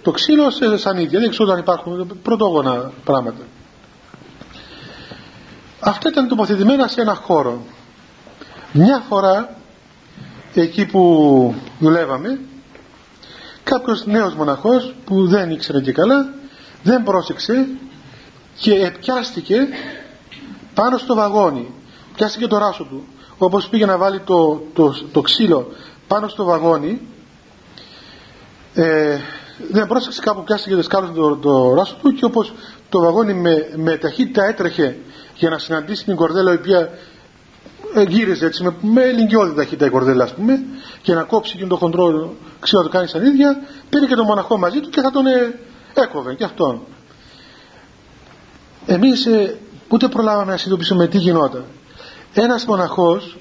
το ξύλο σε σανίδια. Δεν ξέρω αν υπάρχουν πρωτόγωνα πράγματα. Αυτά ήταν τοποθετημένα σε ένα χώρο. Μια φορά εκεί που δουλεύαμε κάποιος νέος μοναχός που δεν ήξερε και καλά δεν πρόσεξε και επιάστηκε πάνω στο βαγόνι πιάστηκε το ράσο του όπως πήγε να βάλει το, το, το ξύλο πάνω στο βαγόνι ε, δεν πρόσεξε κάπου πιάστηκε το σκάλος το, το ράσο του και όπως το βαγόνι με, με ταχύτητα έτρεχε για να συναντήσει την κορδέλα η οποία ε, γύριζε έτσι με, με ελεγγυώδη ταχύτητα η κορδέλα ας πούμε και να κόψει και το χοντρό ξύλο να το κάνει σαν ίδια πήρε και τον μοναχό μαζί του και θα τον ε, έκοβε και αυτόν. Εμείς ε, ούτε προλάβαμε να συνειδητοποιήσουμε τι γινόταν. Ένας μοναχός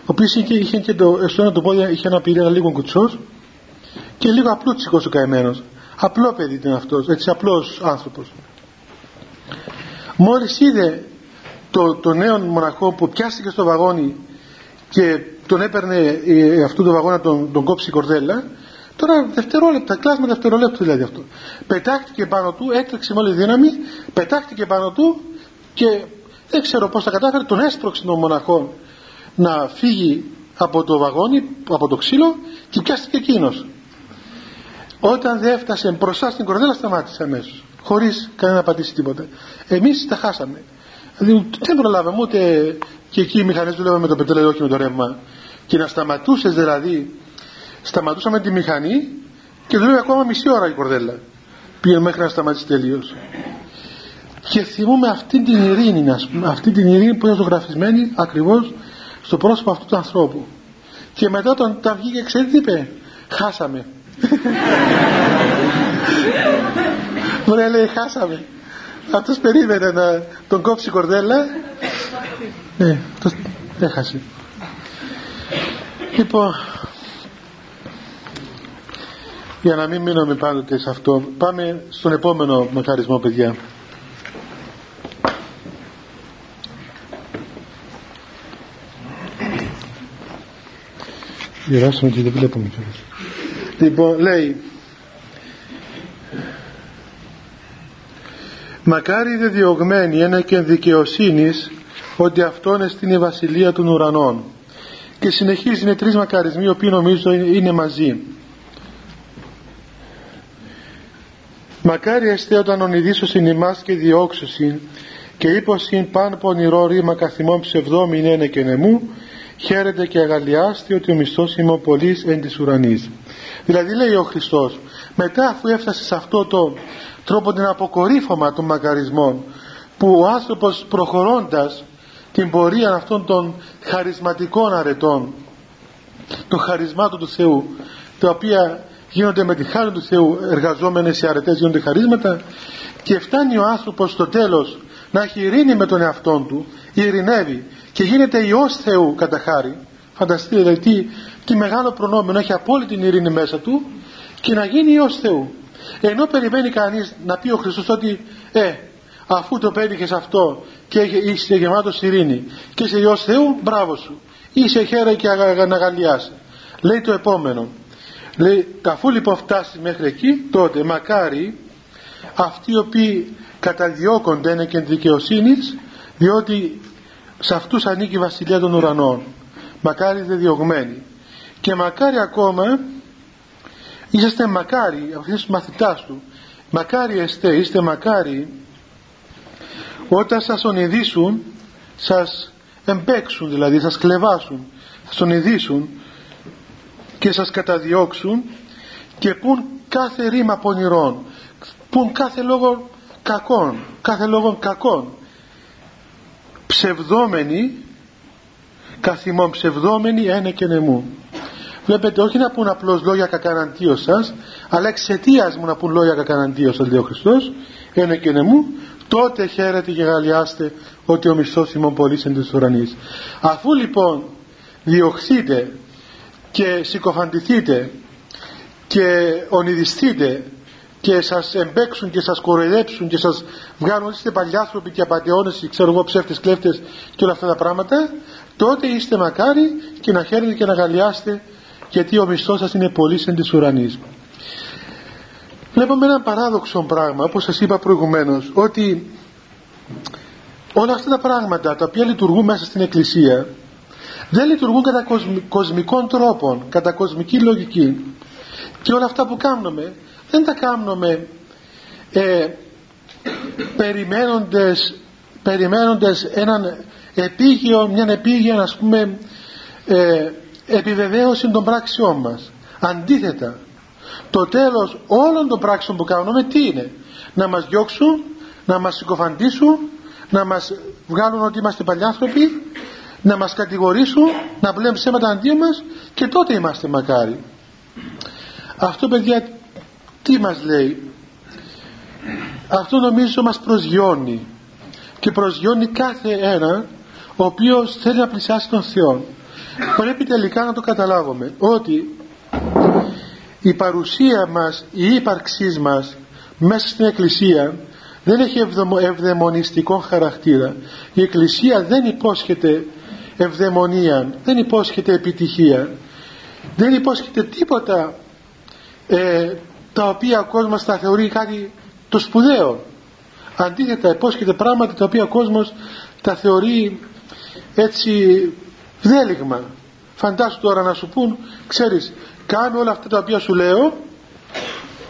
ο οποίος είχε, είχε και το, στο ένα του πόδι είχε ένα πυρήνα λίγο κουτσός και λίγο απλούτσικος ο καημένος. Απλό παιδί ήταν αυτός έτσι απλός άνθρωπος. Μόλις είδε το, το νέο μοναχό που πιάστηκε στο βαγόνι και τον έπαιρνε ε, αυτό το βαγόνι τον, τον κόψει η κορδέλα τώρα δευτερόλεπτα, κλάσμα δευτερολέπτου δηλαδή αυτό. Πετάχτηκε πάνω του, έκλεξε με όλη δύναμη πετάχτηκε πάνω του και δεν ξέρω πως τα κατάφερε τον έσπρωξε τον μοναχό να φύγει από το βαγόνι από το ξύλο και πιάστηκε εκείνος. Όταν δεν έφτασε μπροστά στην κορδέλα σταμάτησε αμέσως. Χωρίς κανένα πατήσει τίποτα. Εμείς τα χάσαμε. Δηλαδή δεν προλάβαμε ούτε και εκεί οι μηχανές δουλεύαμε με το πετρέλαιο όχι με το ρεύμα. Και να σταματούσες δηλαδή σταματούσαμε τη μηχανή και δουλεύει ακόμα μισή ώρα η κορδέλα πήγε μέχρι να σταματήσει τελείως. Και θυμούμε αυτή την ειρήνη αυτή την ειρήνη που είναι ζωγραφισμένη ακριβώς στο πρόσωπο αυτού του ανθρώπου. Και μετά όταν τα βγήκε ξέρετε τι είπε; Χάσαμε Ωραία λέει χάσαμε. Αυτός περίμενε να τον κόψει η κορδέλα. Ναι, το έχασε λοιπόν για να μην μείνουμε πάντοτε σε αυτό πάμε στον επόμενο μακαρισμό παιδιά. Γυράσουμε και δεν βλέπουμε κιόλας. Λοιπόν, λέει Μακάρι δε διωγμένη ένα και δικαιοσύνης ότι αυτό είναι στην βασιλεία των ουρανών. Και συνεχίζει είναι τρεις μακαρισμοί οι οποίοι νομίζω είναι μαζί. Μακάρι εστέ όταν ονειδήσωσιν ημάς και διώξωσιν και είπωσιν παν πονηρό ρήμα καθημών ψευδόμη είναι και νεμού χαίρεται και αγαλιάστη ότι ο μισθός είμαι ο πολλής εν της ουρανής. Δηλαδή λέει ο Χριστός μετά αφού έφτασε σε αυτό το τρόπο την αποκορύφωμα των μακαρισμών που ο άνθρωπος προχωρώντας την πορεία αυτών των χαρισματικών αρετών των χαρισμάτων του Θεού τα οποία γίνονται με τη χάρη του Θεού εργαζόμενες σε αρετές γίνονται χαρίσματα και φτάνει ο άνθρωπος στο τέλος να έχει ειρήνη με τον εαυτό του ειρηνεύει και γίνεται Υιός Θεού κατά χάρη. Φανταστείτε δηλαδή τι, τι μεγάλο προνόμιο να έχει απόλυτη ειρήνη μέσα του και να γίνει Υιός Θεού. Ενώ περιμένει κανείς να πει ο Χριστός ότι ε, αφού το πέτυχες αυτό και είσαι γεμάτος ειρήνη και είσαι Υιός Θεού μπράβο σου. Είσαι χαίρε και αγαλιάσαι λέει το επόμενο. Λέει αφού λοιπόν φτάσεις μέχρι εκεί τότε μακάρι αυτοί οι οποίοι καταδιώκονται είναι και δικαιοσύνη διότι σε αυτούς ανήκει η βασιλεία των ουρανών. Μακάρι δε διωγμένοι. Και μακάρι ακόμα είσαστε μακάρι αυτοί τους μαθητάς του μακάρι εστέ είστε μακάρι όταν σας ονειδήσουν σας εμπέξουν δηλαδή σας κλεβάσουν σας ονειδήσουν και σας καταδιώξουν και πουν κάθε ρήμα πονηρών πουν κάθε λόγο κακών κάθε λόγο κακών ψευδόμενοι καθημών ψευδόμενοι ένε και νεμού βλέπετε όχι να πούν απλώς λόγια κακαναντίως σας αλλά εξαιτίας μου να πούν λόγια κακαναντίως σας λέει ο Χριστός ένε και νεμού τότε χαίρετε και γαλιάστε ότι ο μισθός ημών πολλής εν της ουρανής. Αφού λοιπόν διωχθείτε και συκοφαντηθείτε και ονειδιστείτε και σας εμπέξουν και σας κοροϊδέψουν και σας βγάλουν ότι είστε παλιάνθρωποι και απαταιώνες και ξέρω εγώ ψεύτες κλέφτες και όλα αυτά τα πράγματα τότε είστε μακάρι και να χαίρετε και να γαλιάστε γιατί ο μισθός σας είναι πολύ εν της ουρανής βλέπουμε ένα παράδοξο πράγμα όπως σας είπα προηγουμένως ότι όλα αυτά τα πράγματα τα οποία λειτουργούν μέσα στην Εκκλησία δεν λειτουργούν κατά κοσμικών τρόπων κατά κοσμική λογική. Και όλα αυτά που κάνουμε δεν τα κάνουμε ε, περιμένοντες, περιμένοντες έναν επίγειο, μια επίγεια ας πούμε ε, επιβεβαίωση των πράξεών μας. Αντίθετα το τέλος όλων των πράξεων που κάνουμε τι είναι; Να μας διώξουν να μας συκοφαντήσουν να μας βγάλουν ότι είμαστε παλιάνθρωποι να μας κατηγορήσουν να πλέουν ψέματα αντί μας και τότε είμαστε μακάρι. Αυτό παιδιά τι μας λέει; Αυτό νομίζω μας προσγειώνει και προσγειώνει κάθε ένα ο οποίος θέλει να πλησιάσει τον Θεό. Πρέπει τελικά να το καταλάβουμε ότι η παρουσία μας η ύπαρξή μας μέσα στην Εκκλησία δεν έχει ευδαιμονιστικό χαρακτήρα. Η Εκκλησία δεν υπόσχεται ευδαιμονία δεν υπόσχεται επιτυχία δεν υπόσχεται τίποτα ε, τα οποία ο κόσμος τα θεωρεί κάτι το σπουδαίο. Αντίθετα υπόσχεται πράγματα τα οποία ο κόσμος τα θεωρεί έτσι βδέλιγμα φαντάσου τώρα να σου πούν ξέρεις κάνω όλα αυτά τα οποία σου λέω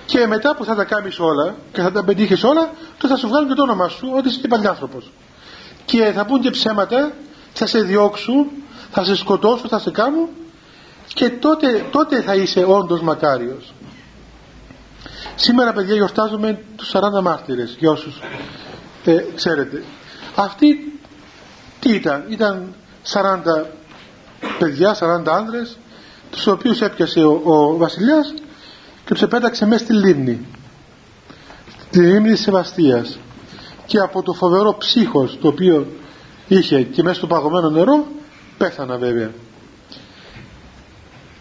και μετά που θα τα κάνεις όλα και θα τα πετύχεις όλα τότε θα σου βγάλουν και το όνομα σου ότι είσαι και παλιάνθρωπος. Και θα πούν και ψέματα θα σε διώξουν θα σε σκοτώσουν, θα σε κάνουν και τότε, τότε θα είσαι όντως μακάριος Σήμερα παιδιά γιορτάζουμε τους 40 μάρτυρες για όσους ε, ξέρετε. Αυτοί τι ήταν, ήταν 40 παιδιά, 40 άνδρες τους οποίους έπιασε ο, ο βασιλιάς και τους επέταξε μέσα στη λίμνη τη λίμνη της Σεβαστίας και από το φοβερό ψύχος το οποίο είχε και μέσα στο παγωμένο νερό πέθανα βέβαια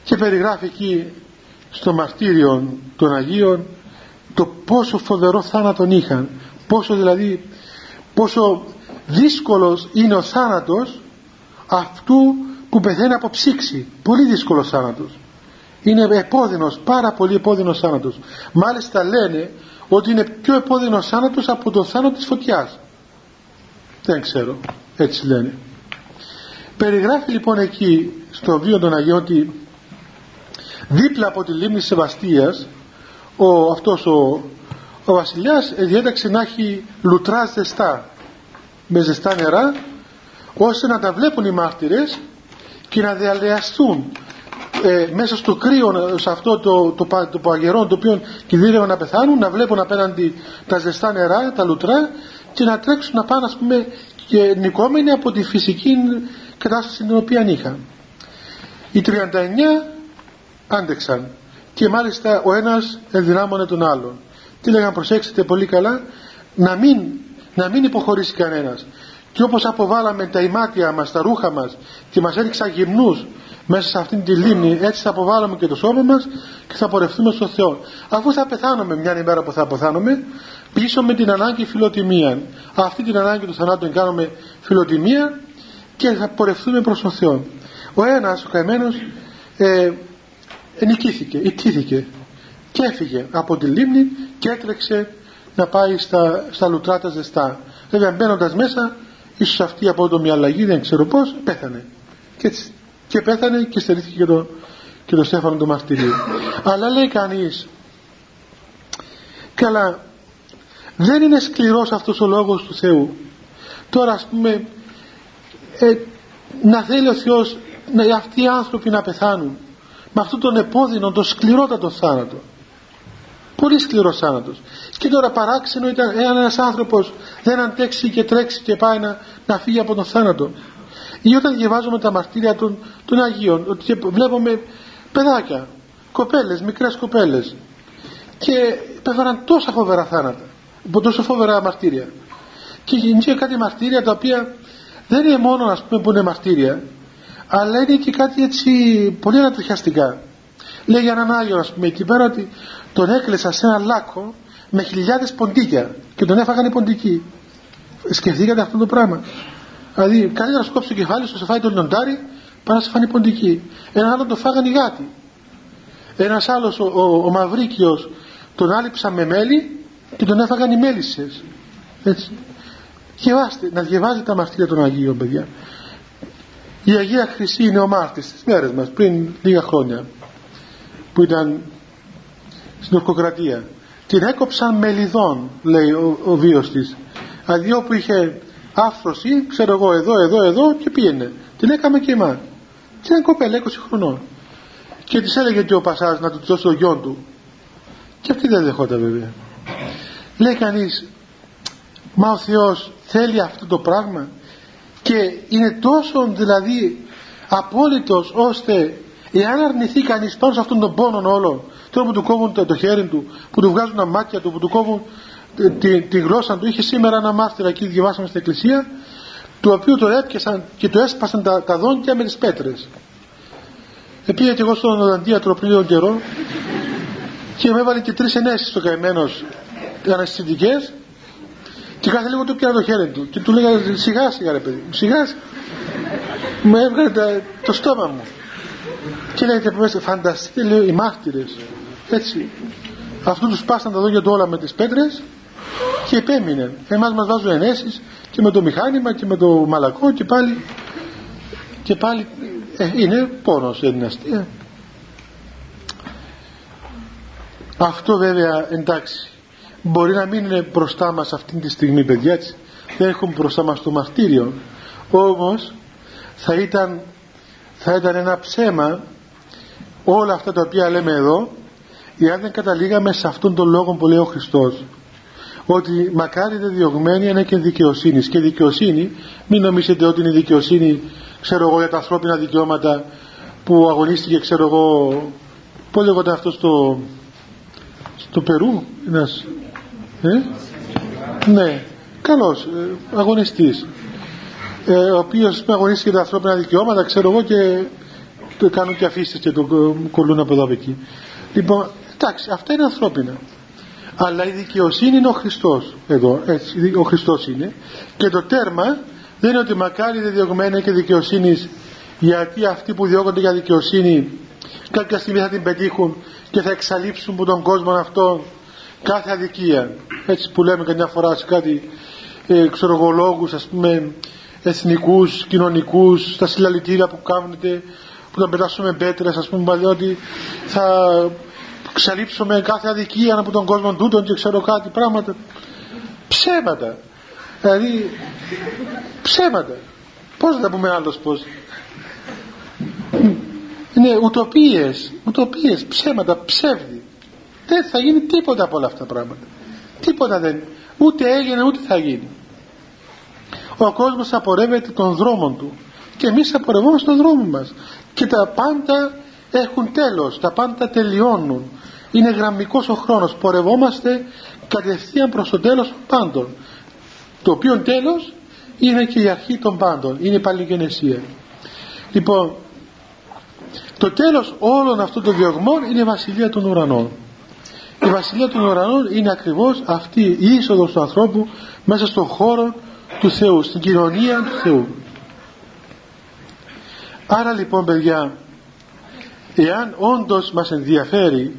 και περιγράφει εκεί στο μαρτύριο των Αγίων το πόσο φοβερό θάνατον είχαν πόσο δηλαδή πόσο δύσκολος είναι ο θάνατος αυτού που πεθαίνει από ψήξη. Πολύ δύσκολος θάνατος. Είναι επώδυνος πάρα πολύ επώδυνος θάνατος. Μάλιστα λένε ότι είναι πιο επώδυνος θάνατος από το θάνατο της φωτιάς. Δεν ξέρω. Έτσι λένε. Περιγράφει λοιπόν εκεί στο βίο των Αγίων ότι δίπλα από τη λίμνη Σεβαστίας ο, αυτός ο, ο βασιλιάς διέταξε να έχει λουτρά ζεστά με ζεστά νερά ώστε να τα βλέπουν οι μάρτυρες και να διαλεαστούν ε, μέσα στο κρύο σε αυτό το, το, το, το παγερό το οποίο κινδύνευαν να πεθάνουν να βλέπουν απέναντι τα ζεστά νερά, τα λουτρά και να τρέξουν να πάνε ας πούμε και νικόμενοι από τη φυσική κατάσταση την οποία είχαν. Οι 39 άντεξαν και μάλιστα ο ένας ενδυνάμωνε τον άλλον. Τι λέγαν προσέξτε πολύ καλά να μην, να μην υποχωρήσει κανένας. Και όπως αποβάλαμε τα ημάτια μας, τα ρούχα μας και μας έριξαν γυμνούς μέσα σε αυτήν τη λίμνη έτσι θα αποβάλουμε και το σώμα μας και θα πορευτούμε στο Θεό. Αφού θα πεθάνουμε μια ημέρα που θα πεθάνουμε πίσω με την ανάγκη φιλοτιμίας. Αυτή την ανάγκη του θανάτου κάνουμε φιλοτιμία και θα πορευτούμε προς τον Θεό. Ο ένας, ο καημένος, ε, νικήθηκε, ιτήθηκε και έφυγε από τη λίμνη και έτρεξε να πάει στα, στα λουτρά τα ζεστά. Βέβαια μπαίνοντας μέσα, ίσως αυτή από το μια αλλαγή, δεν ξέρω πώς, πέθανε. Και, έτσι, και πέθανε και στερήθηκε και το, και το στέφανο του μαρτυρίου. Αλλά λέει κανείς, καλά, δεν είναι σκληρός αυτός ο λόγος του Θεού. Τώρα ας πούμε, ε, να θέλει ο Θεός να, αυτοί οι άνθρωποι να πεθάνουν με αυτόν τον επώδυνο, τον σκληρότατο θάνατο. Πολύ σκληρός θάνατος. Και τώρα παράξενο ήταν εάν ένας άνθρωπος δεν αντέξει και τρέξει και πάει να, να φύγει από τον θάνατο. Ή όταν διαβάζουμε τα μαρτύρια των, των Αγίων, ότι βλέπουμε παιδάκια, κοπέλες, μικρές κοπέλες και πέφεραν τόσα φοβερά θάνατα, από τόσο φοβερά μαρτύρια. Και γίνεται κάτι μαρτύρια τα οποία δεν είναι μόνο ας πούμε που είναι μαρτύρια, αλλά είναι και κάτι έτσι πολύ ανατριχιαστικά. Λέει για έναν Άγιο, ας πούμε, εκεί πέρα ότι τον έκλεσα σε ένα λάκκο με χιλιάδες ποντίκια και τον έφαγαν οι ποντικοί. Σκεφτήκατε αυτό το πράγμα. Δηλαδή, καλύτερα να σκόψει το κεφάλι σου, σε φάει το λιοντάρι, παρά να σε φάνει ποντική. Ένα άλλο τον φάγαν οι γάτοι. Ένας άλλος, ο, ο, ο Μαυρίκιος, τον άλυψαν με μέλι και τον έφαγαν οι μέλισσες. Έτσι. Διαβάστε, να διαβάζετε τα μαρτύρια των Αγίων, παιδιά. Η Αγία Χρυσή είναι ο μάρτης στις μέρες μας πριν λίγα χρόνια που ήταν στην ορκοκρατία. Την έκοψαν μελιδών λέει ο, ο βίος της. Δηλαδή όπου είχε άφρωση ξέρω εγώ εδώ εδώ εδώ και πήγαινε. Την έκαμε και εμάς. Και ήταν κοπέλα 20 χρονών. Και της έλεγε και ο Πασάς να του δώσει το γιον του. Και αυτή δεν δεχόταν βέβαια. Λέει κανείς μα ο Θεός θέλει αυτό το πράγμα και είναι τόσο δηλαδή απόλυτος ώστε εάν αρνηθεί κανείς πάνω σε αυτόν τον πόνο όλο τώρα που του κόβουν το, το χέρι του που του βγάζουν τα μάτια του που του κόβουν τη, τη, γλώσσα του είχε σήμερα ένα μάρτυρα εκεί διαβάσαμε στην εκκλησία του οποίου το έπιασαν και του έσπασαν τα, τα δόντια με τις πέτρες. Επήγα και εγώ στον οδαντίατρο πριν λίγο καιρό και με έβαλε και τρεις ενέσεις στο καημένος αναστητικές και κάθε λίγο του πιάνω το χέρι του και του λέγα σιγά σιγά ρε παιδί μου, σιγά μου έβγαλε το στόμα μου. Και λέγεται από μέσα, φανταστείτε λέω οι μάρτυρες, έτσι. Αυτού τους πάσαν τα δόντια του όλα με τις πέτρες και επέμεινε. Εμάς μας βάζουν ενέσεις και με το μηχάνημα και με το μαλακό και πάλι και πάλι ε, είναι πόνος δεν αστεία. Αυτό βέβαια εντάξει μπορεί να μην είναι μπροστά μας αυτή τη στιγμή παιδιά έτσι. δεν έχουμε μπροστά μας το μαρτύριο όμως θα ήταν, θα ήταν ένα ψέμα όλα αυτά τα οποία λέμε εδώ εάν δεν καταλήγαμε σε αυτόν τον λόγο που λέει ο Χριστός ότι μακάρι δεν διωγμένη είναι και δικαιοσύνης και δικαιοσύνη μην νομίζετε ότι είναι δικαιοσύνη ξέρω εγώ για τα ανθρώπινα δικαιώματα που αγωνίστηκε ξέρω εγώ πώς λέγονταν αυτό στο, στο Περού ένας ε; Ναι, καλός, ε, αγωνιστής. Ε, ο οποίος αγωνίστηκε τα ανθρώπινα δικαιώματα, ξέρω εγώ, και το κάνουν και αφήσεις και το κολλούν από εδώ από εκεί. Λοιπόν εντάξει αυτά είναι ανθρώπινα. Αλλά η δικαιοσύνη είναι ο Χριστός εδώ έτσι, ο Χριστός είναι. Και το τέρμα δεν είναι ότι μακάρι δεν διωγμένα και δικαιοσύνης γιατί αυτοί που διώκονται για δικαιοσύνη κάποια στιγμή θα την πετύχουν και θα εξαλείψουν από τον κόσμο αυτό κάθε αδικία έτσι που λέμε καμιά φορά σε κάτι ε, ξερογολόγους ας πούμε εθνικούς, κοινωνικούς στα συλλαλητήρια που κάνετε που θα πετάσουμε πέτρες ας πούμε παλιά ότι θα ξαλείψουμε κάθε αδικία από τον κόσμο τούτον και ξέρω κάτι πράγματα. Ψέματα. Δηλαδή ψέματα. Πως θα τα πούμε άλλος πως είναι ουτοπίες ουτοπίες, ψέματα, ψεύδι δεν θα γίνει τίποτα από όλα αυτά τα πράγματα. Τίποτα δεν. Ούτε έγινε ούτε θα γίνει. Ο κόσμος απορρεύεται των δρόμων του. Και εμείς απορρευόμαστε τον δρόμο μας. Και τα πάντα έχουν τέλος. Τα πάντα τελειώνουν. Είναι γραμμικός ο χρόνος. Πορευόμαστε κατευθείαν προς το τέλος των πάντων. Το οποίο τέλος είναι και η αρχή των πάντων. Είναι η παλιγενεσία. Λοιπόν το τέλος όλων αυτών των διωγμών είναι η βασιλεία των ουρανών η βασιλεία των ουρανών είναι ακριβώς αυτή η είσοδος του ανθρώπου μέσα στον χώρο του Θεού, στην κοινωνία του Θεού. Άρα λοιπόν παιδιά εάν όντως μας ενδιαφέρει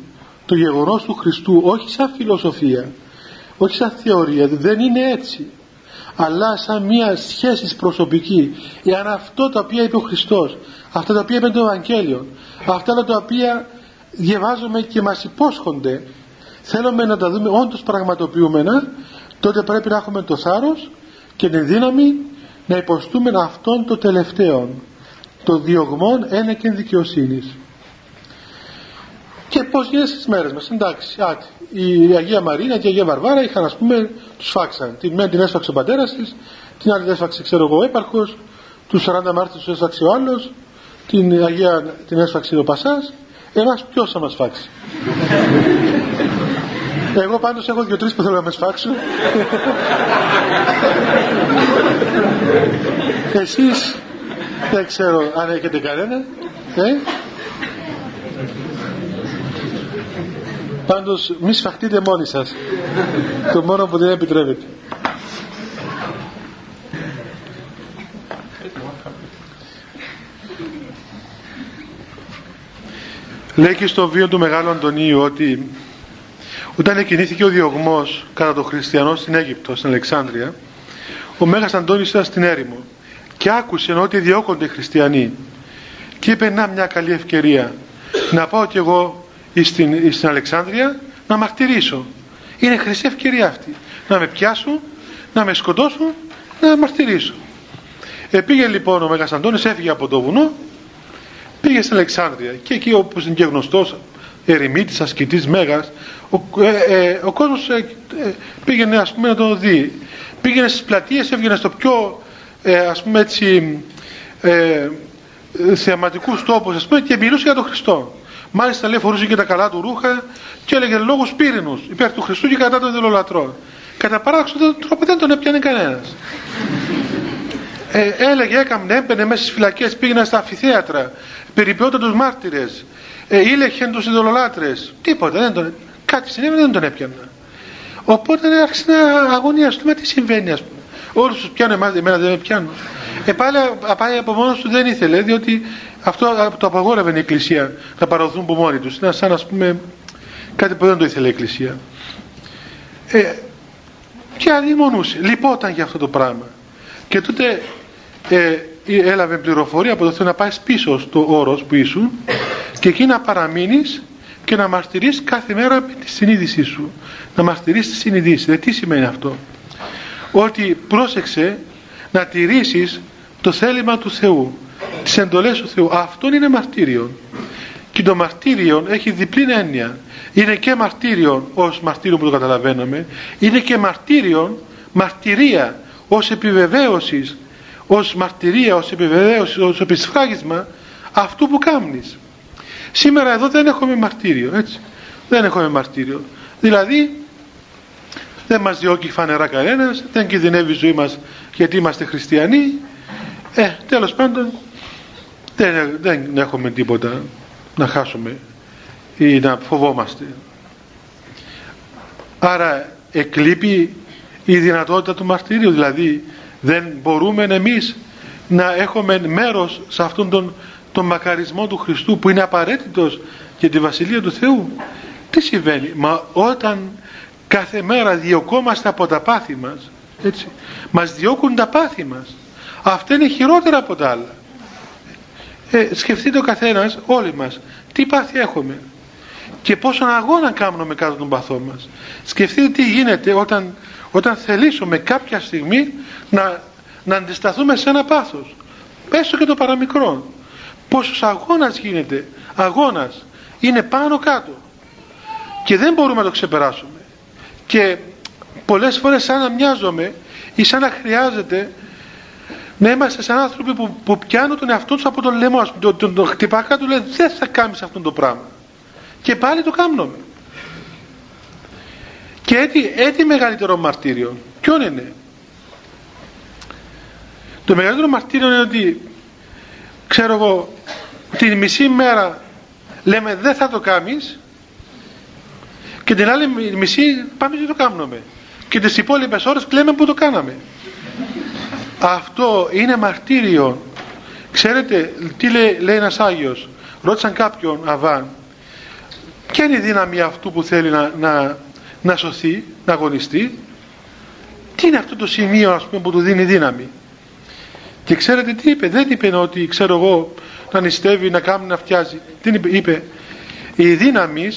το γεγονός του Χριστού όχι σαν φιλοσοφία όχι σαν θεωρία δεν είναι έτσι αλλά σαν μια σχέση προσωπική εάν αυτό το οποίο είπε ο Χριστός αυτά τα οποία είπε το Ευαγγέλιο αυτά τα οποία διαβάζουμε και μας υπόσχονται θέλουμε να τα δούμε όντως πραγματοποιούμενα τότε πρέπει να έχουμε το θάρρος και τη δύναμη να υποστούμε αυτόν το τελευταίο το διωγμόν ένα και δικαιοσύνης. Και πώς γίνεται στις μέρες μας εντάξει άτι, η Αγία Μαρίνα και η Αγία Βαρβάρα είχαν ας πούμε τους φάξαν. Την μία την έσφαξε ο πατέρας της την άλλη την έσφαξε ξέρω εγώ ο έπαρχος τους 40 Μάρτιου τους έσφαξε ο άλλος την Αγία την έσφαξε ο Πασάς εμάς ποιος θα μας φάξει εγώ πάντως έχω δύο-τρεις που θέλω να με σφάξουν. Εσείς δεν ξέρω αν έχετε κανένα ε; πάντως μη σφαχτείτε μόνοι σας. Το μόνο που δεν επιτρέπεται. Λέει και στο βίο του Μεγάλου Αντωνίου ότι όταν εκκινήθηκε ο διωγμός κατά τον χριστιανό στην Αίγυπτο, στην Αλεξάνδρεια ο Μέγας Αντώνης ήταν στην έρημο και άκουσε ότι διώκονται οι χριστιανοί και είπε να μια καλή ευκαιρία. Να πάω κι εγώ στην, στην Αλεξάνδρεια να μαρτυρήσω είναι χρυσή ευκαιρία αυτή. Να με πιάσουν, να με σκοτώσουν να μαρτυρήσω. Επήγε λοιπόν ο Μέγας Αντώνης έφυγε από το βουνό πήγε στην Αλεξάνδρεια. Και εκεί όπως είναι και γνωστός ερημίτης, ασκητής, μέγας ο, ε, ε, ο κόσμος ε, ε, πήγαινε ας πούμε να το δει. Πήγαινε στις πλατείες, έβγαινε στο πιο ε, ας πούμε έτσι ε, θεαματικούς τόπους ας πούμε και μιλούσε για τον Χριστό. Μάλιστα λέει φορούσε και τα καλά του ρούχα και έλεγε λόγους πύρινους υπέρ του Χριστού και κατά των δηλολατρών κατά παράδοξο τρόπο δεν τον έπιανε κανένας. Ε, έλεγε, έκαμνε, έμπαινε μέσα στις φυλακές, πήγαινε στα αφιθέατρα, περιποιόταν τους μάρτυρες, ε, ήλεχε τους ειδωλολάτρες, τίποτα, δεν τον, κάτι συνέβη δεν τον έπιανα. Οπότε άρχισε να αγωνιαστούμε τι συμβαίνει ας πούμε. Όλους τους πιάνω εμάς, εμένα δεν με πιάνουν. Ε, πάλι, πάλι από μόνος του δεν ήθελε, διότι αυτό το απαγόρευε η Εκκλησία να παραδοθούν από μόνοι τους. Είναι σαν ας πούμε κάτι που δεν το ήθελε η Εκκλησία. Ε, και αδειμονούσε, λυπόταν για αυτό το πράγμα. Και τότε ε, έλαβε πληροφορία από το Θεό να πάεις πίσω στο όρος που ήσουν και εκεί να παραμείνεις και να μαρτυρείς κάθε μέρα με της συνείδησής σου. Να μαρτυρείς τη συνείδηση δηλαδή τι σημαίνει αυτό; Ότι πρόσεξε να τηρήσεις το θέλημα του Θεού τις εντολές του Θεού. Αυτό είναι μαρτύριο και το μαρτύριο έχει διπλή έννοια. Είναι και μαρτύριο ως μαρτύριο που το καταλαβαίνουμε. Είναι και μαρτύριο μαρτυρία ως επιβεβαίωσης ως μαρτυρία, ως επιβεβαίωση, ως επισφράγισμα αυτού που κάνεις Σήμερα εδώ δεν έχουμε μαρτύριο, έτσι. Δεν έχουμε μαρτύριο. Δηλαδή, δεν μας διώκει φανερά κανένας, δεν κινδυνεύει η ζωή μας γιατί είμαστε χριστιανοί. Ε, τέλος πάντων, δεν, δεν έχουμε τίποτα να χάσουμε ή να φοβόμαστε άρα εκλείπει η δυνατότητα του μαρτυρίου δηλαδή δεν μπορούμε εμείς να έχουμε μέρος σε αυτόν τον, τον μακαρισμό του Χριστού που είναι απαραίτητος για τη Βασιλεία του Θεού. Τι συμβαίνει; Μα όταν κάθε μέρα διωκόμαστε από τα πάθη μας έτσι, μας διώκουν τα πάθη μας. Αυτά είναι χειρότερα από τα άλλα. Ε, σκεφτείτε ο καθένας όλοι μας τι πάθη έχουμε και πόσο αγώνα κάνουμε κάτω των παθών μας. Σκεφτείτε τι γίνεται όταν, όταν θελήσουμε κάποια στιγμή να, να αντισταθούμε σε ένα πάθος. Έστω και το παραμικρό πόσος αγώνας γίνεται. Αγώνας. Είναι πάνω κάτω. Και δεν μπορούμε να το ξεπεράσουμε. Και πολλές φορές σαν να μοιάζομαι ή σαν να χρειάζεται να είμαστε σαν άνθρωποι που, που πιάνουν τον εαυτό τους από τον λαιμό τον, τον, τον χτυπά κάτω λέει δεν θα κάνεις αυτό το πράγμα και πάλι το κάνουμε. Και έτσι, έτσι μεγαλύτερο μαρτύριο. Ποιον είναι; Το μεγαλύτερο μαρτύριο είναι ότι ξέρω εγώ την μισή μέρα λέμε δεν θα το κάνεις και την άλλη μισή πάμε και το κάνουμε και τις υπόλοιπες ώρες κλαίμε που το κάναμε αυτό είναι μαρτύριο. Ξέρετε τι λέει, λέει ένας Άγιος. Ρώτησαν κάποιον Αβάν ποια είναι η δύναμη αυτού που θέλει να, να, να σωθεί να αγωνιστεί; Τι είναι αυτό το σημείο ας πούμε που του δίνει δύναμη; Και ξέρετε τι είπε δεν είπε ότι ξέρω εγώ να νηστεύει να κάνει να φτιάζει. Τι είπε, είπε η δύναμη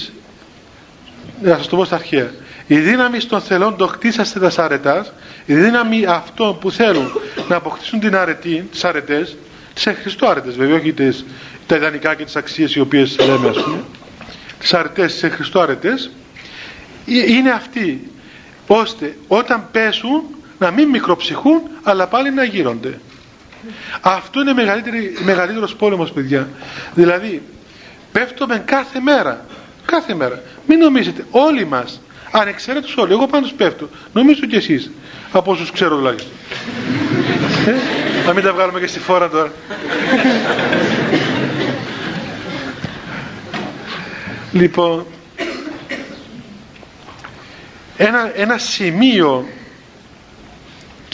να σας το πω στα αρχαία. Η δύναμη των θελών το χτίσαστε τα σαρετάς η δύναμη αυτών που θέλουν να αποκτήσουν την αρετή, τις αρετές τις Χριστό αρετές βέβαια όχι τις, τα ιδανικά και τις αξίες οι οποίες λέμε ας πούμε τις αρετές, τις Χριστό αρετές ε, είναι αυτοί ώστε όταν πέσουν να μην μικροψυχούν αλλά πάλι να γύρονται αυτό είναι μεγαλύτερος πόλεμος παιδιά. Δηλαδή πέφτουμε κάθε μέρα κάθε μέρα. Μην νομίζετε όλοι μας ανεξαίρετος όλοι εγώ πάντως πέφτω νομίζω και εσείς από όσους ξέρω τουλάχιστον. Ε, να μην τα βγάλουμε και στη φόρα τώρα. Λοιπόν ένα, ένα σημείο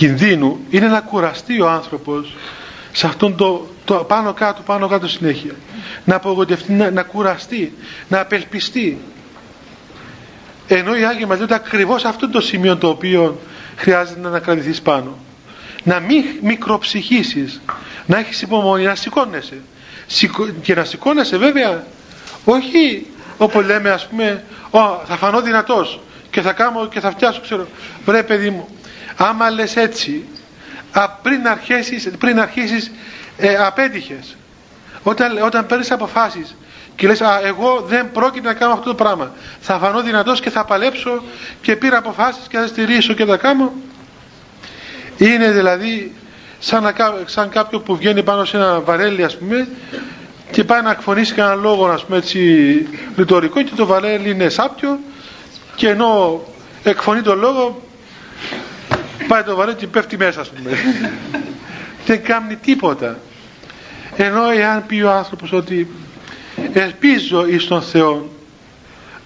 κινδύνου είναι να κουραστεί ο άνθρωπος σε αυτόν το, το πάνω κάτω πάνω κάτω συνέχεια. Να απογοητευτεί, να, να κουραστεί να απελπιστεί. Ενώ οι Άγιοι μας λένε ακριβώς αυτό το σημείο το οποίο χρειάζεται να ανακρατηθείς πάνω. Να μην μικροψυχήσεις να έχεις υπομονή να σηκώνεσαι. Και να σηκώνεσαι βέβαια όχι όπως λέμε ας πούμε θα φανώ δυνατός και θα κάνω και θα φτιάσω ξέρω βρε παιδί μου άμα λες έτσι α, πριν αρχίσεις, πριν αρχίσεις ε, απέτυχες. Όταν, όταν παίρνεις αποφάσεις και λες α, εγώ δεν πρόκειται να κάνω αυτό το πράγμα. Θα φανώ δυνατός και θα παλέψω και πήρα αποφάσεις και θα στηρίσω και θα κάνω είναι δηλαδή σαν, να, σαν κάποιο που βγαίνει πάνω σε ένα βαρέλι ας πούμε και πάει να εκφωνήσει κανένα λόγο ας πούμε έτσι ρητορικό και το βαρέλι είναι σάπιο και ενώ εκφωνεί τον λόγο πάει το βαρέλι και πέφτει μέσα ας πούμε. Δεν κάνει τίποτα. Ενώ εάν πει ο άνθρωπος ότι ελπίζω εις τον Θεό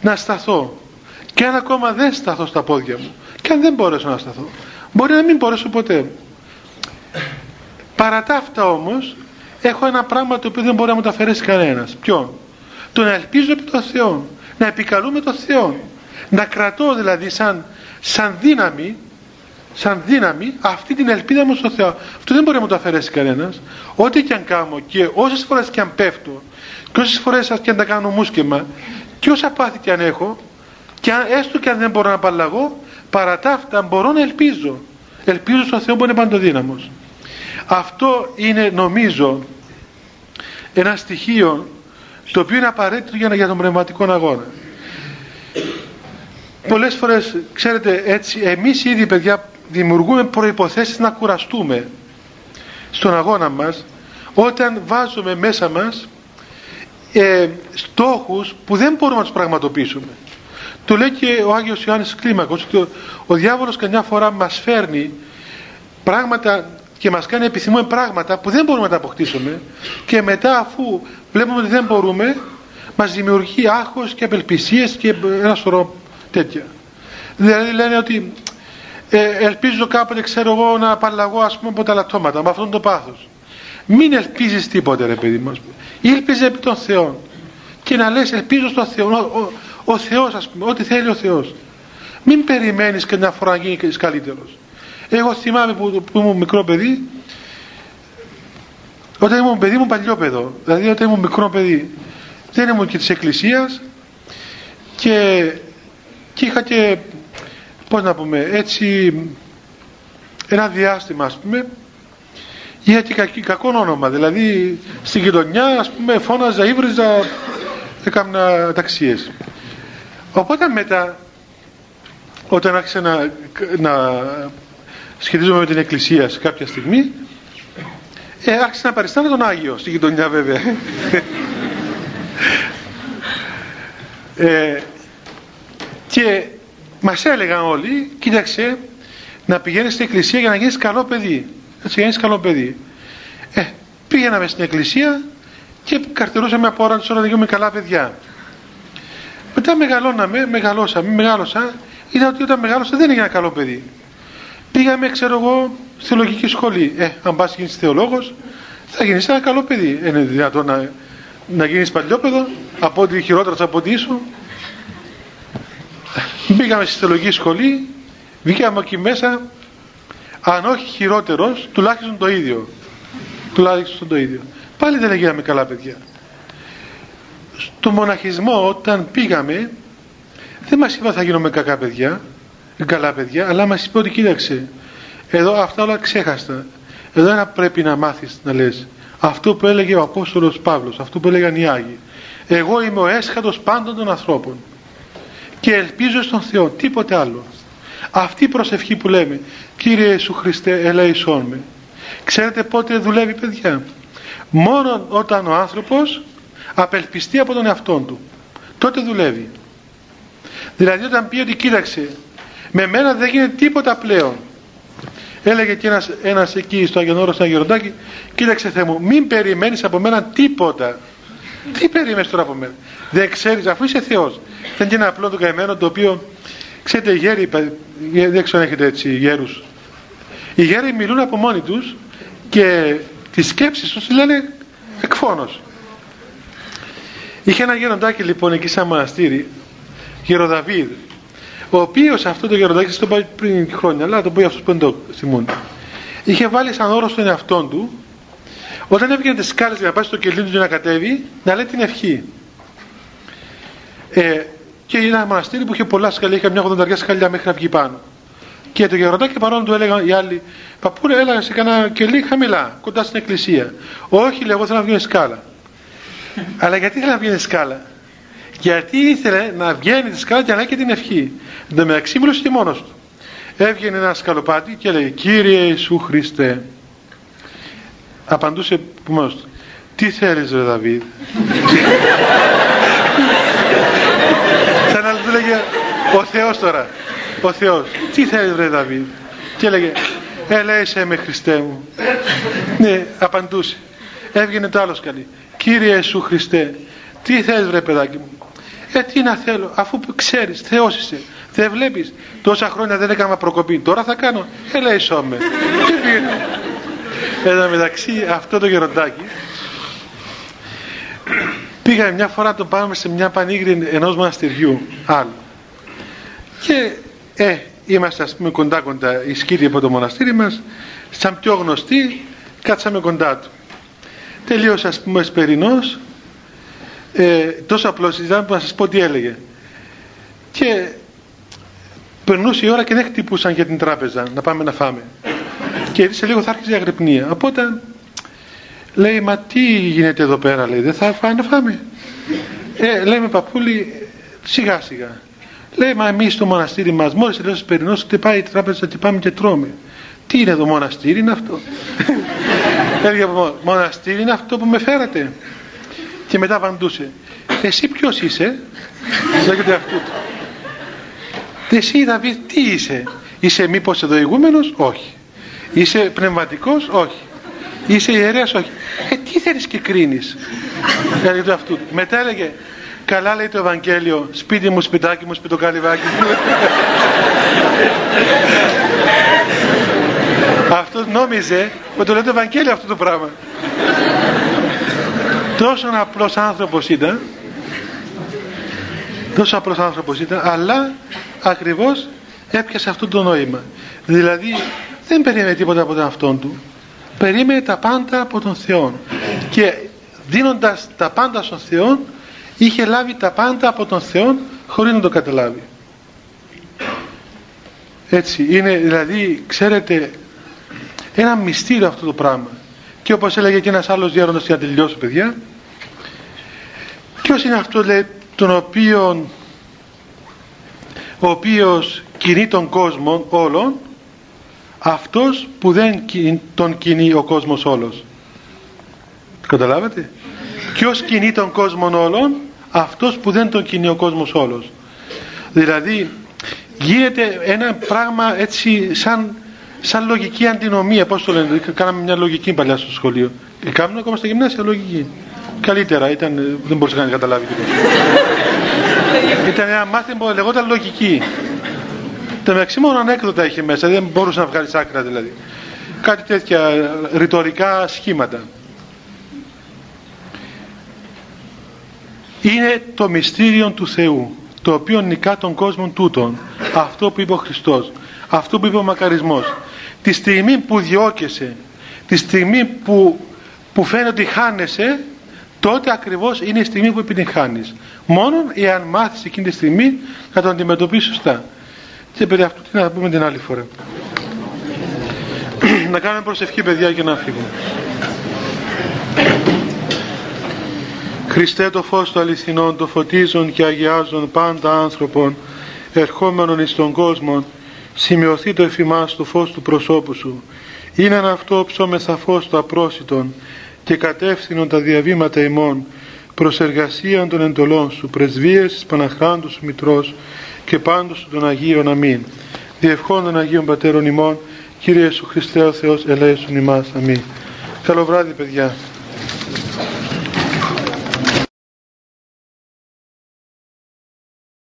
να σταθώ και αν ακόμα δεν σταθώ στα πόδια μου και αν δεν μπορέσω να σταθώ μπορεί να μην μπορέσω ποτέ. Παρά τα αυτά όμως έχω ένα πράγμα το οποίο δεν μπορεί να μου το αφαιρέσει κανένας. Ποιον το να ελπίζω επί τον Θεό να επικαλούμε τον Θεό να κρατώ δηλαδή σαν, σαν δύναμη σαν δύναμη αυτή την ελπίδα μου στο Θεό. Αυτό δεν μπορεί να μου το αφαιρέσει κανένας. Ό,τι και αν κάνω και όσες φορές και αν πέφτω και όσες φορές και αν τα κάνω μουσκεμα και όσα πάθη και αν έχω και αν, έστω και αν δεν μπορώ να απαλλαγώ παρά τα αυτά μπορώ να ελπίζω. Ελπίζω στον Θεό που είναι παντοδύναμος αυτό είναι νομίζω ένα στοιχείο το οποίο είναι απαραίτητο για, για τον πνευματικό αγώνα. Πολλές φορές ξέρετε έτσι εμείς ήδη παιδιά δημιουργούμε προϋποθέσεις να κουραστούμε στον αγώνα μας όταν βάζουμε μέσα μας ε, στόχους που δεν μπορούμε να τους πραγματοποιήσουμε. Το λέει και ο Άγιος Ιωάννης Κλίμακος ότι ο, ο διάβολος καμιά φορά μας φέρνει πράγματα και μας κάνει επιθυμούμε πράγματα που δεν μπορούμε να τα αποκτήσουμε και μετά αφού βλέπουμε ότι δεν μπορούμε μας δημιουργεί άγχος και απελπισίες και ένα σωρό τέτοια. Δηλαδή λένε ότι ε, ελπίζω κάποτε ξέρω εγώ να απαλλαγώ ας πούμε από τα λατώματα με αυτόν το πάθος. Μην ελπίζεις τίποτε ρε παιδί μας ήλπιζε επί των Θεών και να λες ελπίζω στον Θεό ο, ο, ο Θεός ας πούμε ό,τι θέλει ο Θεός. Μην περιμένεις και μια φορά να γίνεις καλύτερος. Εγώ θυμάμαι που, που ήμουν μικρό παιδί όταν ήμουν παιδί μου παλιό παιδό. Δηλαδή όταν ήμουν μικρό παιδί δεν ήμουν και της εκκλησίας και, και είχα και πώς να πούμε έτσι ένα διάστημα ας πούμε είχα και κακό όνομα. Δηλαδή στην γειτονιά ας πούμε φώναζα, ύβριζα έκανα ταξίες. Οπότε μετά όταν άρχισα να, να σχετίζομαι με την εκκλησία σε κάποια στιγμή ε, άρχισα να παριστάνω τον Άγιο στη γειτονιά βέβαια. Ε, και μας έλεγαν όλοι κοίταξε να πηγαίνεις στην εκκλησία για να γίνεις καλό παιδί. Έτσι για να γίνεις καλό παιδί. Ε, πήγαιναμε στην εκκλησία και καρτερούσαμε από ώρα ώρα να γίνουμε καλά παιδιά. Μετά μεγαλώναμε, μεγαλώσαμε, μεγάλωσα είδα ότι όταν μεγάλωσα δεν έγινα καλό παιδί. Πήγαμε ξέρω εγώ στη λογική σχολή. Ε, αν πας γίνεις θεολόγος θα γίνεις ένα καλό παιδί. Είναι δυνατόν να, να γίνεις παλιόπαιδο από ό,τι χειρότερος από ό,τι ήσουν Μπήκαμε στη θεολογική σχολή, βγήκαμε εκεί μέσα, αν όχι χειρότερος, τουλάχιστον το ίδιο. Τουλάχιστον το ίδιο. Πάλι δεν έγιναμε καλά παιδιά. Στο μοναχισμό όταν πήγαμε, δεν μας είπα θα γίνουμε κακά παιδιά, καλά παιδιά, αλλά μας είπε ότι κοίταξε, εδώ αυτά όλα ξέχαστα. Εδώ ένα πρέπει να μάθεις να λες. Αυτό που έλεγε ο Απόστολος Παύλος, αυτό που έλεγαν οι Άγιοι. Εγώ είμαι ο έσχατος πάντων των ανθρώπων και ελπίζω στον Θεό τίποτε άλλο. Αυτή η προσευχή που λέμε Κύριε Ιησού Χριστέ ελέησόν με ξέρετε πότε δουλεύει παιδιά; Μόνο όταν ο άνθρωπος απελπιστεί από τον εαυτό του. Τότε δουλεύει. Δηλαδή όταν πει ότι κοίταξε με μένα δεν γίνεται τίποτα πλέον έλεγε και ένας, ένας εκεί στο Αγιονόρο στο Αγιοροντάκι κοίταξε Θεέ μου μην περιμένεις από μένα τίποτα τι περίμενες τώρα από μένα; Δεν ξέρεις αφού είσαι Θεός. Δεν είναι ένα απλό το καημένο το οποίο ξέρετε οι γέροι δεν ξέρω αν έχετε έτσι γέρους. Οι γέροι μιλούν από μόνοι τους και τις σκέψεις τους λένε εκφόνος είχε ένα γεροντάκι λοιπόν εκεί σαν μοναστήρι γεροδαβίδ ο οποίος αυτό το γεροντάκι το πάει πριν χρόνια αλλά το πω για αυτούς που δεν το θυμούν είχε βάλει σαν όρο στον εαυτό του όταν έβγαινε τις σκάλες για να πάει στο κελί του για να κατέβει να λέει την ευχή ε, και είναι ένα μοναστήρι που είχε πολλά σκαλιά, είχε μια 80 σκαλιά μέχρι να βγει πάνω. Και το γεροντάκι παρόλο του έλεγαν οι άλλοι, Παππούλε, έλεγα σε κανένα κελί χαμηλά, κοντά στην εκκλησία. Όχι, λέει, εγώ θέλω να βγει σκάλα. Αλλά γιατί ήθελε να βγει σκάλα; Γιατί ήθελε να βγαίνει τη σκάλα και να έχει την ευχή. Εν τω μεταξύ μιλούσε και μόνος του. Έβγαινε ένας σκαλοπάτι και έλεγε Κύριε Ιησού Χριστέ. Απαντούσε μόνο του. Τι θέλεις ρε Δαβίδ; Σαν να του λέγε ο Θεός τώρα. Ο Θεός. Τι θέλεις βρε Δαβίδ; Και έλεγε ελέησε με Χριστέ μου. ναι, απαντούσε. Έβγαινε το άλλο σκαλί. Κύριε Ιησού Χριστέ, τι θέλεις βρε παιδάκι μου; Ε, τι να θέλω, αφού ξέρεις, Θεός είσαι. Δεν βλέπεις, τόσα χρόνια δεν έκανα προκοπή. Τώρα θα κάνω, ελέησό με. Και πήγαινε. Εδώ μεταξύ αυτό το γεροντάκι Πήγαμε μια φορά το πάμε σε μια πανίγρη ενός μοναστηριού άλλου. Και ε, είμαστε ας πούμε κοντά κοντά οι σκύλοι από το μοναστήρι μας, σαν πιο γνωστοί, κάτσαμε κοντά του. Τελείωσε ας πούμε εσπερινός, ε, τόσο απλώς συζητάμε που να σας πω τι έλεγε. Και περνούσε η ώρα και δεν χτυπούσαν για την τράπεζα να πάμε να φάμε. Και σε λίγο θα άρχισε η αγρυπνία. Οπότε λέει μα τι γίνεται εδώ πέρα λέει δεν θα φάμε να φάμε ε, λέμε παππούλη σιγά σιγά λέει μα εμείς στο μοναστήρι μας μόλις τελειώσει περινός χτυπάει η τράπεζα και πάμε και τρώμε τι είναι το μοναστήρι είναι αυτό; Έλεγε από μοναστήρι είναι αυτό που με φέρατε και μετά απαντούσε εσύ ποιος είσαι; Λέγεται αυτού εσύ Δαβίδ τι είσαι; Είσαι μήπως εδώ ηγούμενος; Όχι Είσαι πνευματικός, όχι. Είσαι ιερέας, όχι. Ε, τι θέλεις και κρίνεις; δηλαδή αυτού. Μετά έλεγε, καλά λέει το Ευαγγέλιο, σπίτι μου, σπιτάκι μου, σπιτοκαλυβάκι μου. Αυτός νόμιζε ότι το λέει το Ευαγγέλιο αυτό το πράγμα. Τόσο απλός άνθρωπος ήταν, τόσο απλός άνθρωπος ήταν, αλλά ακριβώς έπιασε αυτό το νόημα. Δηλαδή δεν περίμενε τίποτα από τον αυτόν του. Περίμενε τα πάντα από τον Θεό. Και δίνοντας τα πάντα στον Θεό, είχε λάβει τα πάντα από τον Θεό χωρίς να το καταλάβει. Έτσι, είναι δηλαδή, ξέρετε, ένα μυστήριο αυτό το πράγμα. Και όπως έλεγε και ένας άλλος γέροντας για να τελειώσω παιδιά, ποιος είναι αυτός λέει, τον οποίο ο οποίος κινεί τον κόσμο όλων αυτός που δεν τον κινεί ο κόσμος όλος. Το καταλάβατε; Ποιος κινεί τον κόσμο όλων αυτός που δεν τον κινεί ο κόσμος όλος. Δηλαδή γίνεται ένα πράγμα έτσι σαν, σαν λογική αντινομία. Πώς το λένε; Κάναμε μια λογική παλιά στο σχολείο. Ε, κάνουμε ακόμα στα γυμνάσια λογική. Καλύτερα. Ήταν, δεν μπορούσε να καταλάβει τίποτα. Ήταν ένα μάθημα που λεγόταν λογική το μεταξύ μόνο ανέκδοτα είχε μέσα, δεν μπορούσε να βγάλεις άκρα δηλαδή. Κάτι τέτοια ρητορικά σχήματα. Είναι το μυστήριο του Θεού, το οποίο νικά τον κόσμο τούτον. Αυτό που είπε ο Χριστός, αυτό που είπε ο μακαρισμός. Τη στιγμή που διώκεσαι, τη στιγμή που, που φαίνεται ότι χάνεσαι, τότε ακριβώς είναι η στιγμή που επιτυγχάνεις. Μόνο εάν μάθεις εκείνη τη στιγμή να το αντιμετωπίσεις σωστά. Και περί αυτού τι να πούμε την άλλη φορά. να κάνουμε προσευχή παιδιά και να φύγουμε. Χριστέ το φως του αληθινών, το φωτίζουν και αγιάζουν πάντα άνθρωπον, ερχόμενον εις τον κόσμο, σημειωθεί το εφημάς το φως του προσώπου σου. Είναι αυτό ψώμεθα φως του απρόσιτον και κατεύθυνον τα διαβήματα ημών, προς εργασία των εντολών σου, πρεσβείες της Παναχράντου σου Μητρός, και πάντως των Αγίων Αμήν. Διευχών των Αγίων Πατέρων ημών, Κύριε Ιησού Χριστέ ο Θεός, ελέησον ημάς. Αμήν. Καλό βράδυ παιδιά.